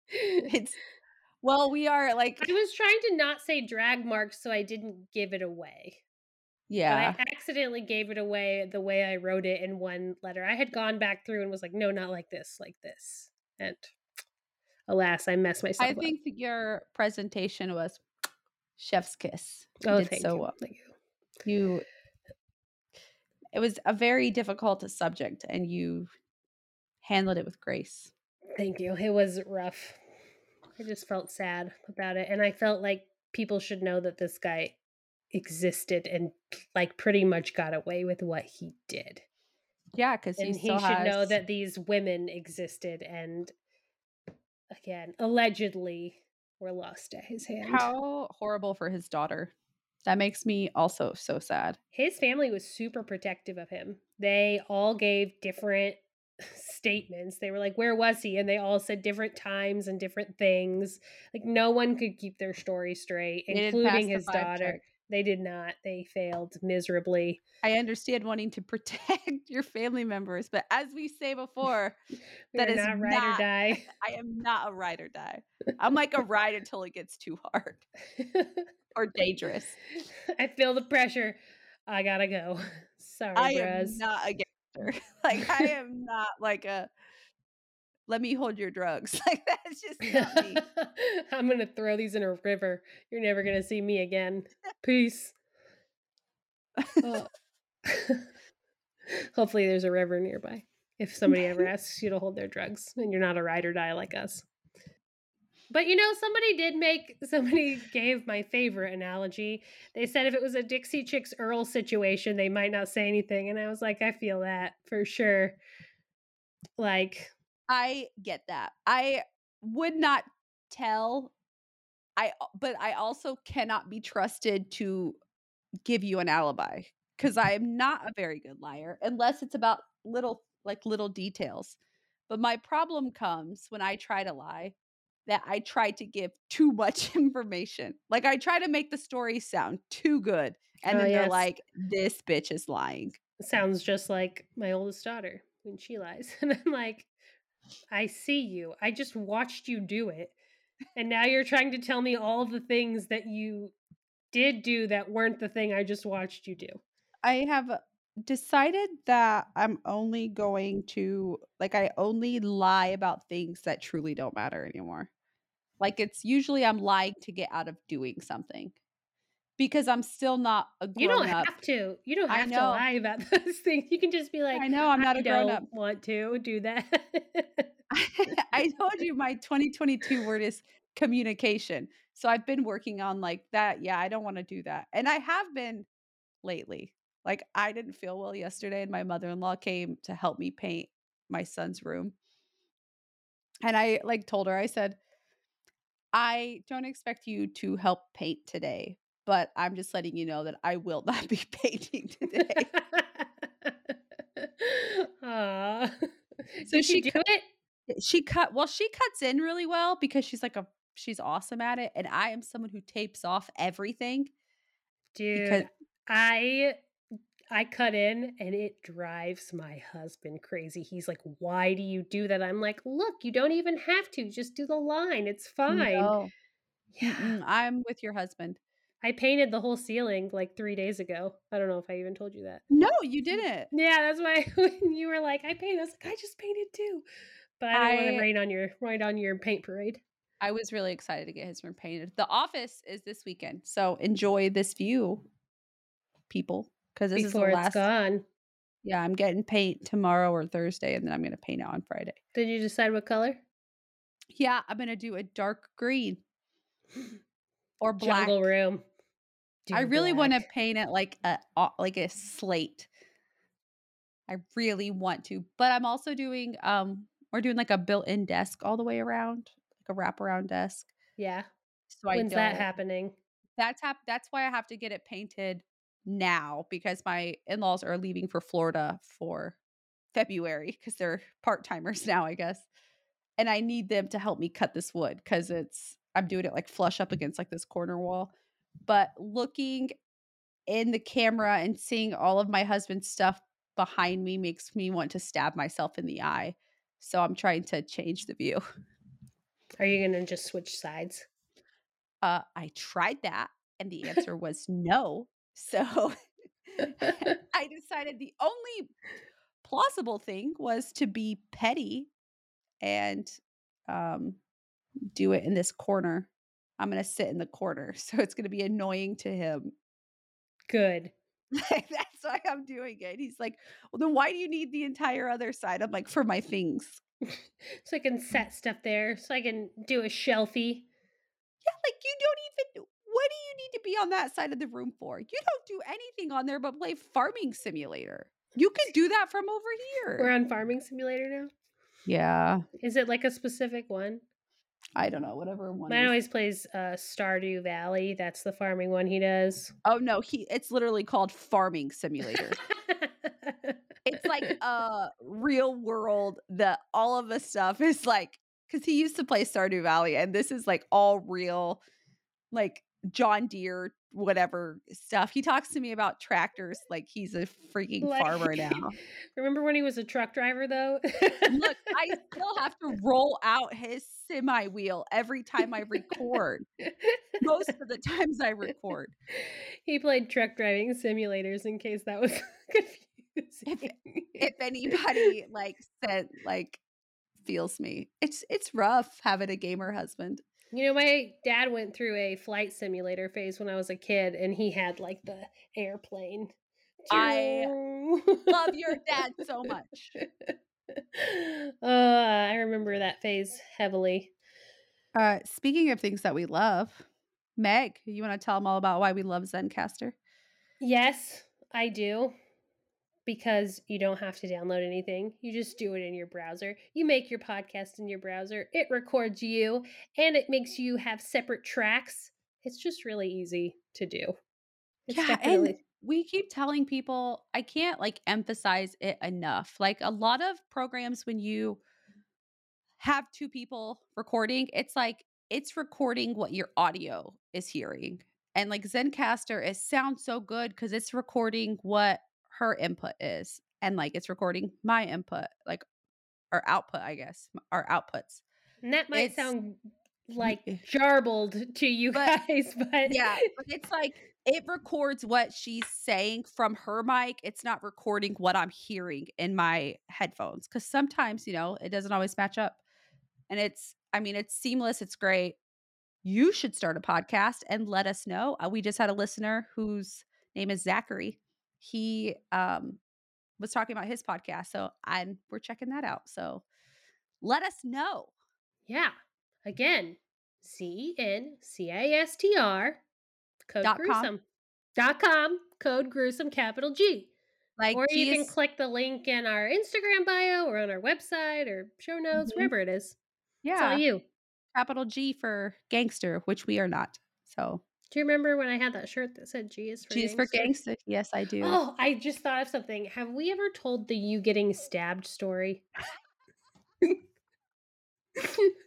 it's well, we are like I was trying to not say drag marks, so I didn't give it away. yeah. But I accidentally gave it away the way I wrote it in one letter. I had gone back through and was like, no, not like this, like this. And alas, I messed myself up. I up. think your presentation was chef's kiss. You oh, did thank so you. well. Thank you. You it was a very difficult subject and you handled it with grace. Thank you. It was rough. I just felt sad about it. And I felt like people should know that this guy existed and like pretty much got away with what he did. Yeah, because And he should know that these women existed and again, allegedly were lost at his hand. how horrible for his daughter. That makes me also so sad. his family was super protective of him. They all gave different statements. They were like, Where was he? And they all said different times and different things. Like, no one could keep their story straight, They didn't pass including his daughter. check. They did not. They failed miserably. I understand wanting to protect your family members, but as we say before, We That not ride not- or die. I am not a ride or die. I'm like a ride until it gets too hard or dangerous. I feel the pressure. I gotta go. Sorry, I am not a gangster. Like I am not like a let me hold your drugs. Like that's just not me. I'm gonna throw these in a river. You're never gonna see me again. Peace. Oh. Hopefully, there's a river nearby. If somebody ever asks you to hold their drugs and you're not a ride or die like us. But you know, somebody did make, somebody gave my favorite analogy. They said if it was a Dixie Chicks Earl situation, they might not say anything. And I was like, I feel that for sure. Like, I get that. I would not tell I uh, but I also cannot be trusted to give you an alibi cuz I am not a very good liar unless it's about little like little details. But my problem comes when I try to lie that I try to give too much information. Like I try to make the story sound too good and Oh, then they're like this bitch is lying. sounds just like my oldest daughter when she lies. And I'm like, I see you. I just watched you do it. And now you're trying to tell me all the things that you did do that weren't the thing I just watched you do. I have uh, decided that I'm only going to like I only lie about things that truly don't matter anymore. Like it's usually I'm lying to get out of doing something. Because I'm still not a grown up. You don't up. have to. You don't have to lie about those things. You can just be like, I know I'm not I a grown don't up. want to do that. I told you my 2022 word is communication. So I've been working on like that. Yeah, I don't want to do that. And I have been lately. Like I didn't feel well yesterday and my mother-in-law came to help me paint my son's room. And I like told her I said I don't expect you to help paint today, but I'm just letting you know that I will not be painting today. So Did she do it? she cut well she cuts in really well because she's like a she's awesome at it and I am someone who tapes off everything. Dude, Because- I I cut in and it drives my husband crazy. He's like, "Why do you do that?" I'm like, "Look, you don't even have to. Just do the line. It's fine." No. Yeah. Mm-mm, I'm with your husband. I painted the whole ceiling like 3 days ago. I don't know if I even told you that. No, you didn't. Yeah, that's why when you were like, "I painted." I was like, "I just painted too." But I don't want to rain on your rain on your paint parade. I was really excited to get his room painted. The office is this weekend, so enjoy this view, people, because this before is the it's last. gone. Yeah, I'm getting paint tomorrow or Thursday, and then I'm gonna paint it on Friday. Did you decide what color? Yeah, I'm gonna do a dark green or black. Jungle room. I really want to paint it like a like a slate. I really want to, but I'm also doing um we're doing like a built-in desk all the way around, like a wraparound desk. Yeah. So I When's that happening? That's hap- that's why I have to get it painted now because my in-laws are leaving for Florida for February because they're part-timers now, I guess. And I need them to help me cut this wood because it's I'm doing it like flush up against like this corner wall. But looking in the camera and seeing all of my husband's stuff behind me makes me want to stab myself in the eye. So I'm trying to change the view. Are you going to just switch sides? Uh, I tried that and the answer was no. So I decided the only plausible thing was to be petty and um, do it in this corner. I'm going to sit in the corner. So it's going to be annoying to him. Good. That's why I'm doing it. He's like, well, then why do you need the entire other side? I'm like, for my things. so I can set stuff there, so I can do a shelfie. Yeah, like you don't even what do you need to be on that side of the room for? You don't do anything on there but play farming simulator. You could do that from over here. We're on farming simulator now. Yeah. Is it like a specific one? I don't know, whatever one. Mine always plays uh, Stardew Valley. That's the farming one he does. Oh no, he it's literally called Farming Simulator. it's like a real world that all of the stuff is like because he used to play Stardew Valley, and this is like all real, like John Deere, whatever stuff. He talks to me about tractors like he's a freaking like, farmer now. Remember when he was a truck driver though? Look, I still have to roll out his semi wheel every time I record. Most of the times I record. He played truck driving simulators in case that was confusing. If, if anybody like said like feels me. It's it's rough having a gamer husband. You know, my dad went through a flight simulator phase when I was a kid, and he had like the airplane. I love your dad so much. Uh, I remember that phase heavily. Uh, speaking of things that we love, Meg, you want to tell them all about why we love Zencastr? Yes, I do because you don't have to download anything. You just do it in your browser. You make your podcast in your browser. It records you and it makes you have separate tracks. It's just really easy to do. It's yeah, definitely- and we keep telling people I can't like emphasize it enough. Like a lot of programs when you have two people recording, it's like it's recording what your audio is hearing. And like Zencastr, it sounds so good because it's recording what her input is and like it's recording my input like or output i guess our outputs and that might it's, sound like eh jarbled to you but, guys but yeah but it's like it records what she's saying from her mic it's not recording what i'm hearing in my headphones because sometimes you know it doesn't always match up and it's i mean it's seamless it's great you should start a podcast and let us know uh, we just had a listener whose name is zachary he um was talking about his podcast. So I'm we're checking that out. So let us know. Yeah. Again, C N C A S T R code dot gruesome. Com. Dot com code gruesome capital G. Like or G you can click the link in our Instagram bio or on our website or show notes, mm-hmm. wherever it is. Yeah. It's all you. Capital G for gangster, which we are not. So do you remember when I had that shirt that said G is for G is for gangster? Yes, I do. Oh, I just thought of something. Have we ever told the you getting stabbed story?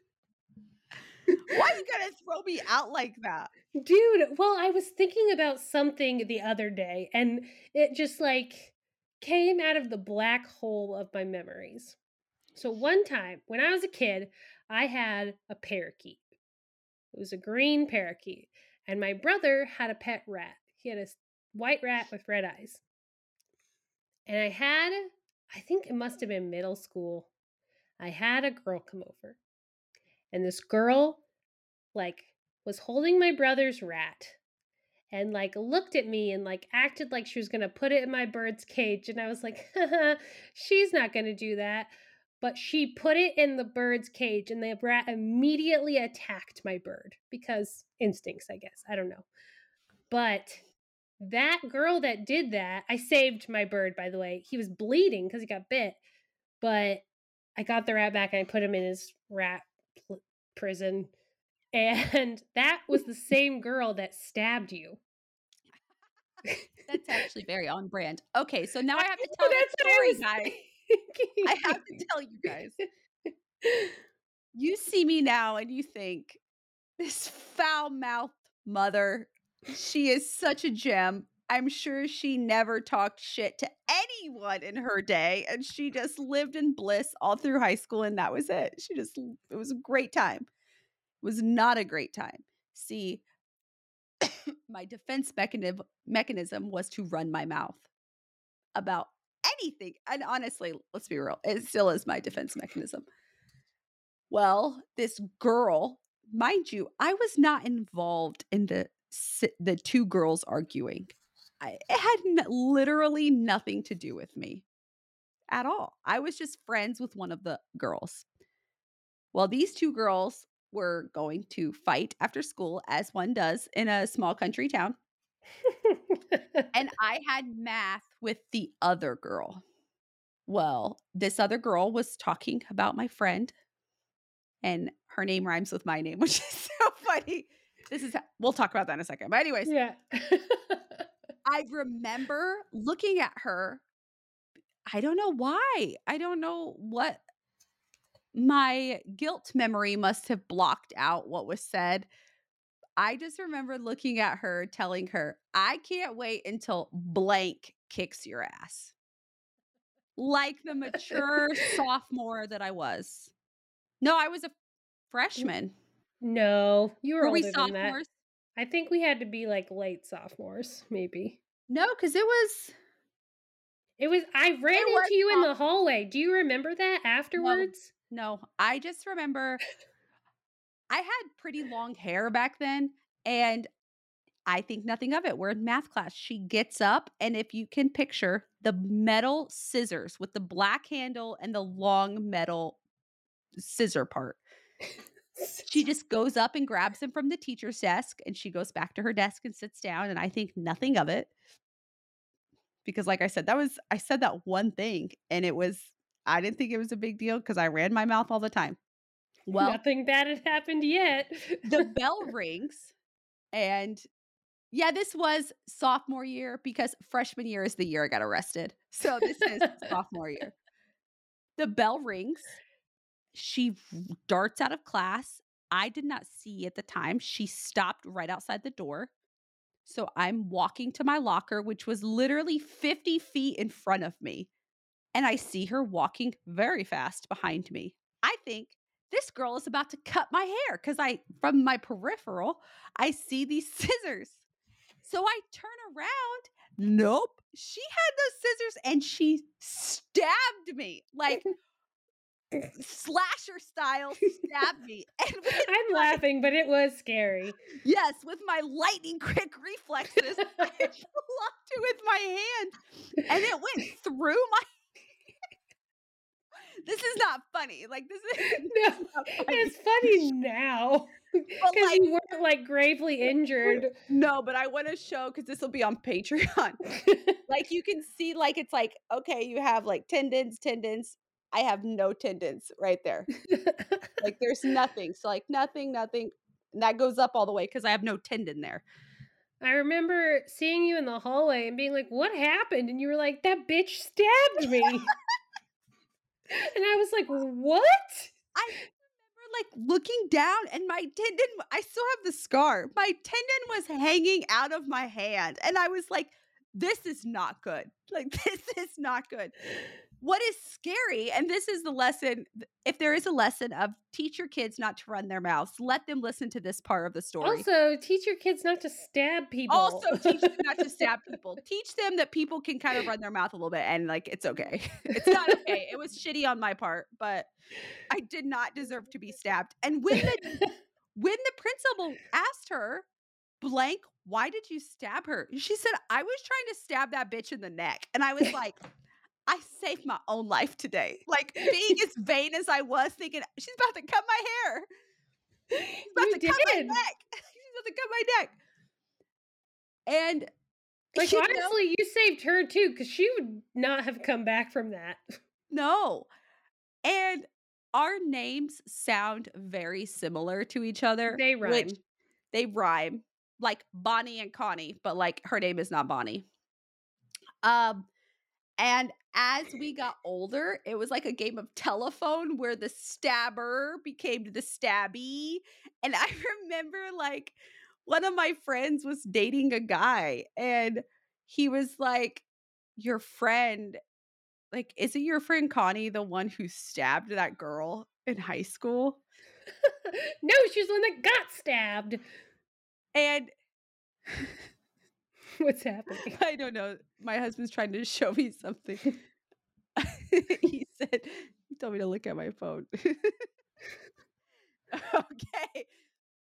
Why are you gotta throw me out like that? Dude, well, I was thinking about something the other day and it just like came out of the black hole of my memories. So one time when I was a kid, I had a parakeet. It was a green parakeet. And my brother had a pet rat. He had a white rat with red eyes. And I had, I think it must have been middle school. I had a girl come over. And this girl, like, was holding my brother's rat and like looked at me and like acted like she was going to put it in my bird's cage and i was like she's not going to do that but she put it in the bird's cage and the rat immediately attacked my bird because instincts, I guess. I don't know. But that girl that did that, I saved my bird, by the way. He was bleeding because he got bit, but I got the rat back and I put him in his rat prison. And that was the same girl that stabbed you. That's actually very on brand. Okay, so now I have to tell that story, guys. I have to tell you guys. You see me now and you think, this foul mouthed mother, she is such a gem. I'm sure she never talked shit to anyone in her day and she just lived in bliss all through high school and that was it. She just it was a great time. Was not a great time. See, my defense mechanism mechanism was to run my mouth about anything. And honestly, let's be real, it still is my defense mechanism. Well, this girl, mind you, I was not involved in the the two girls arguing. I, it had n- literally nothing to do with me at all. I was just friends with one of the girls. Well, these two girls were going to fight after school, as one does in a small country town. and I had math with the other girl. Well, this other girl was talking about my friend, and her name rhymes with my name, which is so funny. This is, we'll talk about that in a second. But, anyways, yeah. I remember looking at her. I don't know why. I don't know what my guilt memory must have blocked out what was said. I just remember looking at her, telling her, I can't wait until blank kicks your ass. Like the mature sophomore that I was. No, I was a freshman. No, you were, Were older we than that. sophomores? I think we had to be like late sophomores, maybe. No, because it was It was. I ran into you in the hallway. Do you remember that afterwards? No. I just remember I had pretty long hair back then, and I think nothing of it. We're in math class. She gets up, and if you can picture the metal scissors with the black handle and the long metal scissor part, she just goes up and grabs them from the teacher's desk and she goes back to her desk and sits down. And I think nothing of it. Because, like I said, that was, I said that one thing and it was, I didn't think it was a big deal because I ran my mouth all the time. Well, Nothing bad had happened yet. the bell rings and yeah this was sophomore year because freshman year is the year i got arrested. So this is sophomore year. The bell rings. She darts out of class. I did not see at the time. She stopped right outside the door. So i'm walking to my locker which was literally 50 feet in front of me and i see her walking very fast behind me i think this girl is about to cut my hair because I, from my peripheral, I see these scissors. So I turn around. Nope. She had those scissors and she stabbed me like slasher style, stabbed me. And I'm my- laughing, but it was scary. Yes, with my lightning quick reflexes, I blocked it with my hand and it went through my. This is not funny. Like, this is. No, funny. it's funny now because like- you weren't like gravely injured. No, but I want to show because this will be on Patreon. like you can see, like it's like okay, you have like tendons, tendons. I have no tendons right there. Like there's nothing. So like nothing, nothing. And that goes up all the way because I have no tendon there. I remember seeing you in the hallway and being like, "What happened?" And you were like, "That bitch stabbed me." And I was like, "What?" I remember like looking down and my tendon. I still have the scar. My tendon was hanging out of my hand, and I was like, "This is not good. Like this is not good." What is scary and this is the lesson if there is a lesson of teach your kids not to run their mouths let them listen to this part of the story. Also, teach your kids not to stab people. also teach them not to stab people. Teach them that people can kind of run their mouth a little bit and like it's okay. It's not okay. It was shitty on my part but i did not deserve to be stabbed. And when the when the principal asked her blank why did you stab her? She said i was trying to stab that bitch in the neck. And i was like I saved my own life today. Like being as vain as I was, thinking she's about to cut my hair. She's about You to cut my neck. She's about to cut my neck. And like you know- honestly, you saved her too, because she would not have come back from that. no. And our names sound very similar to each other. They rhyme. they rhyme like Bonnie and Connie, but like her name is not Bonnie. Um, and as we got older, it was like a game of telephone where the stabber became the stabby. And I remember like one of my friends was dating a guy and he was like, Your friend, like, isn't your friend Connie the one who stabbed that girl in high school? no, she's the one that got stabbed. And What's happening? I don't know. My husband's trying to show me something. he said, he told me to look at my phone. okay.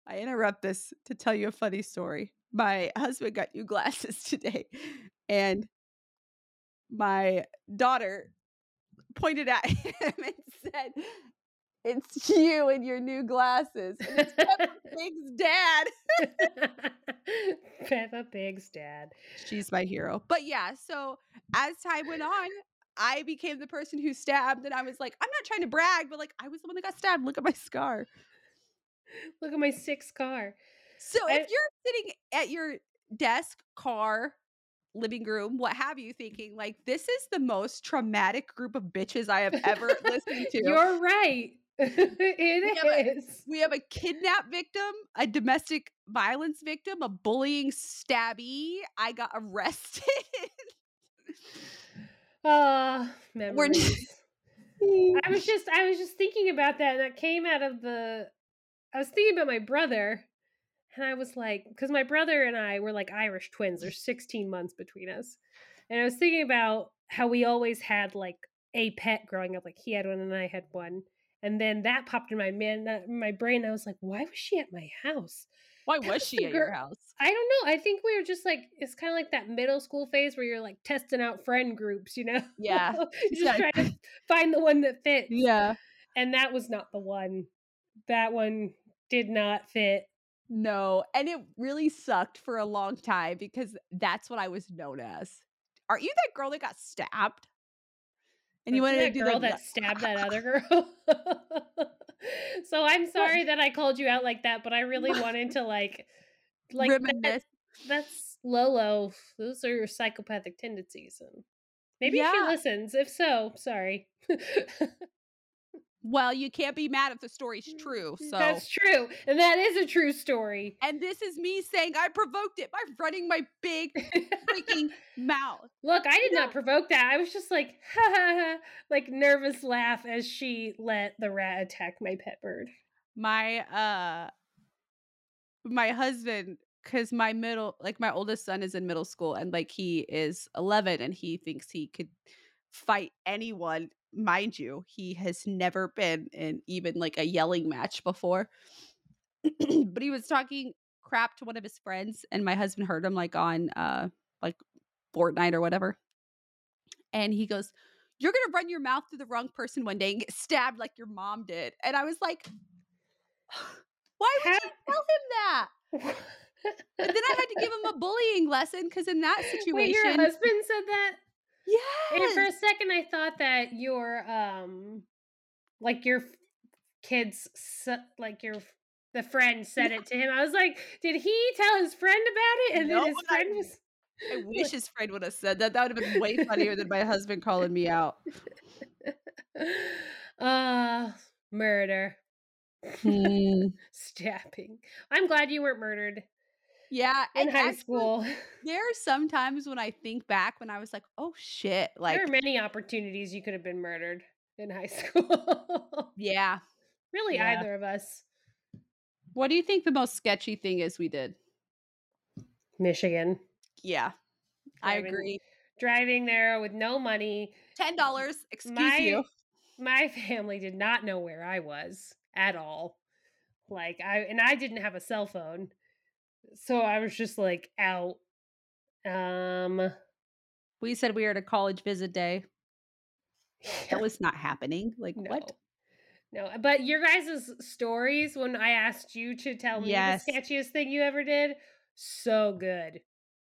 I interrupt this to tell you a funny story. My husband got new glasses today, and my daughter pointed at him and said, It's you and your new glasses. And it's Peppa Pig's dad. Peppa Pig's dad. She's my hero. But yeah, so as time went on, I became the person who stabbed, and I was like, I'm not trying to brag, but like, I was the one that got stabbed. Look at my scar. Look at my six scar. So if you're sitting at your desk, car, living room, what have you, thinking like this is the most traumatic group of bitches I have ever listened to. You're right. it we have, is. a, we have a kidnap victim, a domestic violence victim, a bullying stabby. I got arrested. Ah, We're memories. just- I was just I was just thinking about that and that came out of the I was thinking about my brother and I was like cuz my brother and I were like Irish twins there's 16 months between us. And I was thinking about how we always had like a pet growing up like he had one and I had one. And then that popped in my man uh, my brain I was like why was she at my house? Why was was she at your house? I don't know. I think we were just like it's kind of like that middle school phase where you're like testing out friend groups, you know? Yeah. Just Yeah. trying to find the one that fits. Yeah. And that was not the one. That one did not fit. No. And it really sucked for a long time because that's what I was known as. Aren't you that girl that got stabbed? And you wanted that to do girl the that stabbed that other girl. so I'm sorry that I called you out like that, but I really wanted to like like that, that's Lolo. Those are your psychopathic tendencies. And maybe she listens. If so, sorry. Well, you can't be mad if the story's true. So That's true. And that is a true story. and this is me saying I provoked it by running my big freaking mouth. Look, I did Yeah. not provoke that. I was just like, ha ha ha, like nervous laugh as she let the rat attack my pet bird. My uh my husband cuz my middle like my oldest son is in middle school and like he is 11 and he thinks he could fight anyone mind you he has never been in even like a yelling match before. But he was talking crap to one of his friends and my husband heard him like on uh like Fortnite or whatever. And he goes you're gonna run your mouth to the wrong person one day and get stabbed like your mom did. And i was like why would you tell him that? And then i had to give him a bullying lesson because in that situation Wait, your husband said that? Yes And for a second, I thought that your um, like your kids, like your the friend said it to him. I was like, did he tell his friend about it? And No, then his friend was. i wish his friend would have said that that would have been way funnier than my husband calling me out uh murder, Hmm. stabbing. I'm glad you weren't murdered yeah in and high actually, school. there are some times when i think back when i was like oh shit like there are many opportunities you could have been murdered in high school. yeah really, Yeah. either of us. what do you think the most sketchy thing is we did Michigan. yeah i agree Driving there with no money. ten dollars excuse my, you My family did not know where I was at all. Like I and I didn't have a cell phone. So I was just like out. Um we said we were at a college visit day that was not happening like no. what No, but your guys' stories when I asked you to tell me Yes. the sketchiest thing you ever did, so good.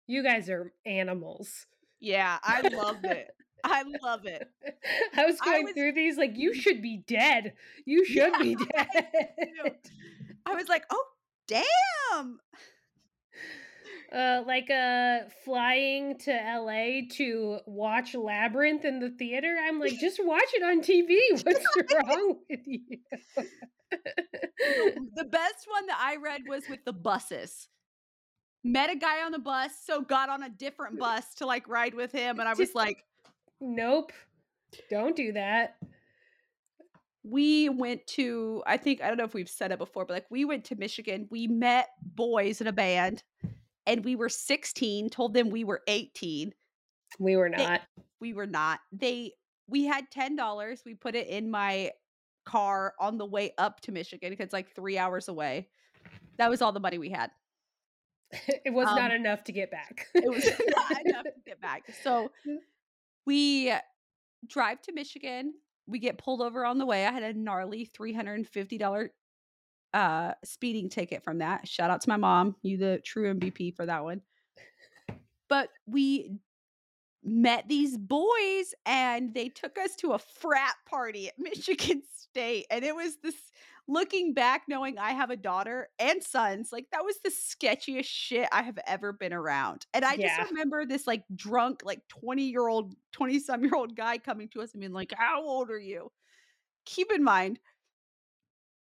You guys are animals. yeah i loved it i love it I was I going was- through these like you should be dead. You should be Yeah, dead. i was like oh damn uh like uh flying to LA to watch Labyrinth in the theater. I'm like just watch it on TV. What's wrong with you? the best one that I read was with the buses. met a guy on the bus, so got on a different bus to like ride with him. And I was like, Nope. Don't do that. We went to, I think, I don't know if we've said it before, but like we went to Michigan. We met boys in a band and we were 16, told them we were 18. We were They- not. We were not. They, we had $10. We put it in my car on the way up to Michigan because it's like three hours away. That was all the money we had. it was not Um, enough to get back. it was not enough to get back. So we drive to Michigan. We get pulled over on the way. I had a gnarly $350 uh speeding ticket from that. Shout out to my mom. You the true MVP for that one. But we met these boys and they took us to a frat party at Michigan State and it was this looking back knowing I have a daughter and sons like that was the sketchiest shit I have ever been around. And I Yeah. just remember this like drunk like 20 year old 20 some year old guy coming to us and being like how old are you? Keep in mind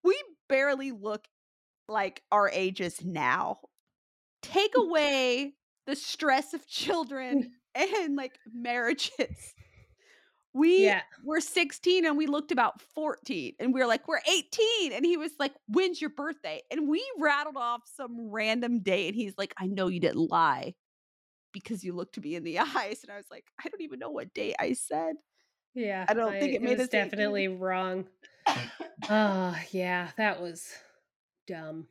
we barely look like our ages now. Take away the stress of children and like marriages. We yeah. were 16 and we looked about 14 and we were like, we're 18. And he was like, when's your birthday? And we rattled off some random date and he's like, I know you didn't lie because you looked me in the eyes. And I was like, I don't even know what date I said. Yeah. I don't think it made was us 18. definitely wrong. Oh, yeah. That was dumb.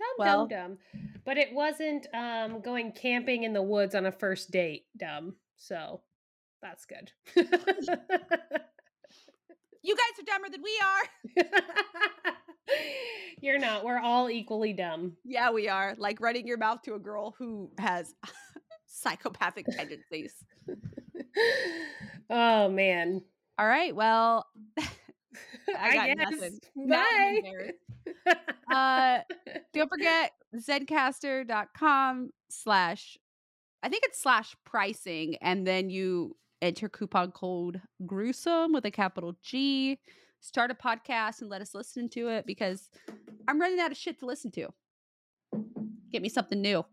Dumb, Well- dumb, dumb. But it wasn't um going camping in the woods on a first date dumb. So that's good. You guys are dumber than we are. You're not. We're all equally dumb. Yeah, we are. Like running your mouth to a girl who has psychopathic tendencies. oh man. All right. Well, I got guess. nothing. Now Bye. embarrassed. uh don't forget zencastr.com slash i think it's slash pricing and then you enter coupon code gruesome with a capital g start a podcast and let us listen to it because i'm running out of shit to listen to get me something new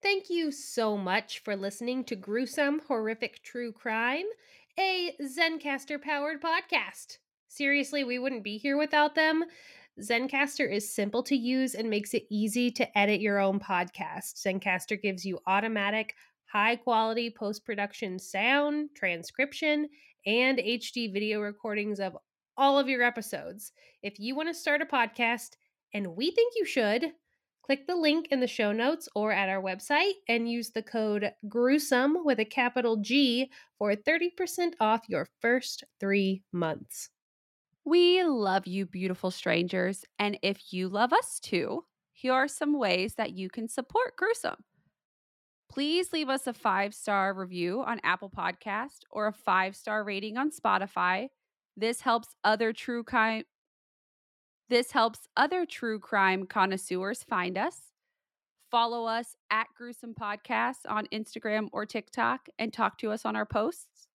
Thank you so much for listening to Gruesome Horrific True Crime, a Zencastr powered podcast. Seriously, we wouldn't be here without them. Zencastr is simple to use and makes it easy to edit your own podcast. Zencastr gives you automatic, high quality post production sound, transcription, and HD video recordings of all of your episodes. If you want to start a podcast, and we think you should, click the link in the show notes or at our website and use the code gruesome with a capital G for 30% off your first three months. We love you, beautiful strangers. And if you love us too, here are some ways that you can support Gruesome. Please leave us a five star review on Apple Podcast or a five star rating on Spotify. This helps other true crime. This helps other true crime connoisseurs find us. Follow us at Gruesome Podcasts on Instagram or TikTok and talk to us on our posts.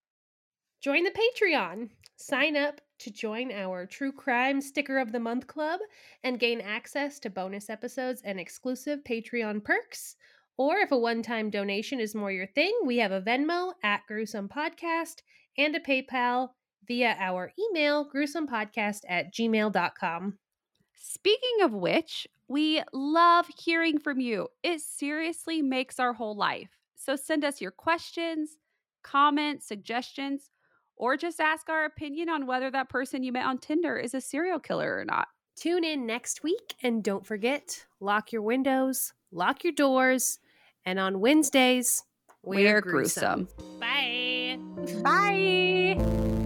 Join the Patreon. Sign up to join our True Crime Sticker of the Month Club and gain access to bonus episodes and exclusive Patreon perks. Or if a one time donation is more your thing, we have a Venmo at Gruesome Podcast and a PayPal via our email, gruesomepodcast at gmail.com. Speaking of which, we love hearing from you. It seriously makes our whole life. So send us your questions, comments, suggestions, or just ask our opinion on whether that person you met on Tinder is a serial killer or not. Tune in next week and don't forget lock your windows, lock your doors, and on Wednesdays, We're gruesome. Bye. Bye.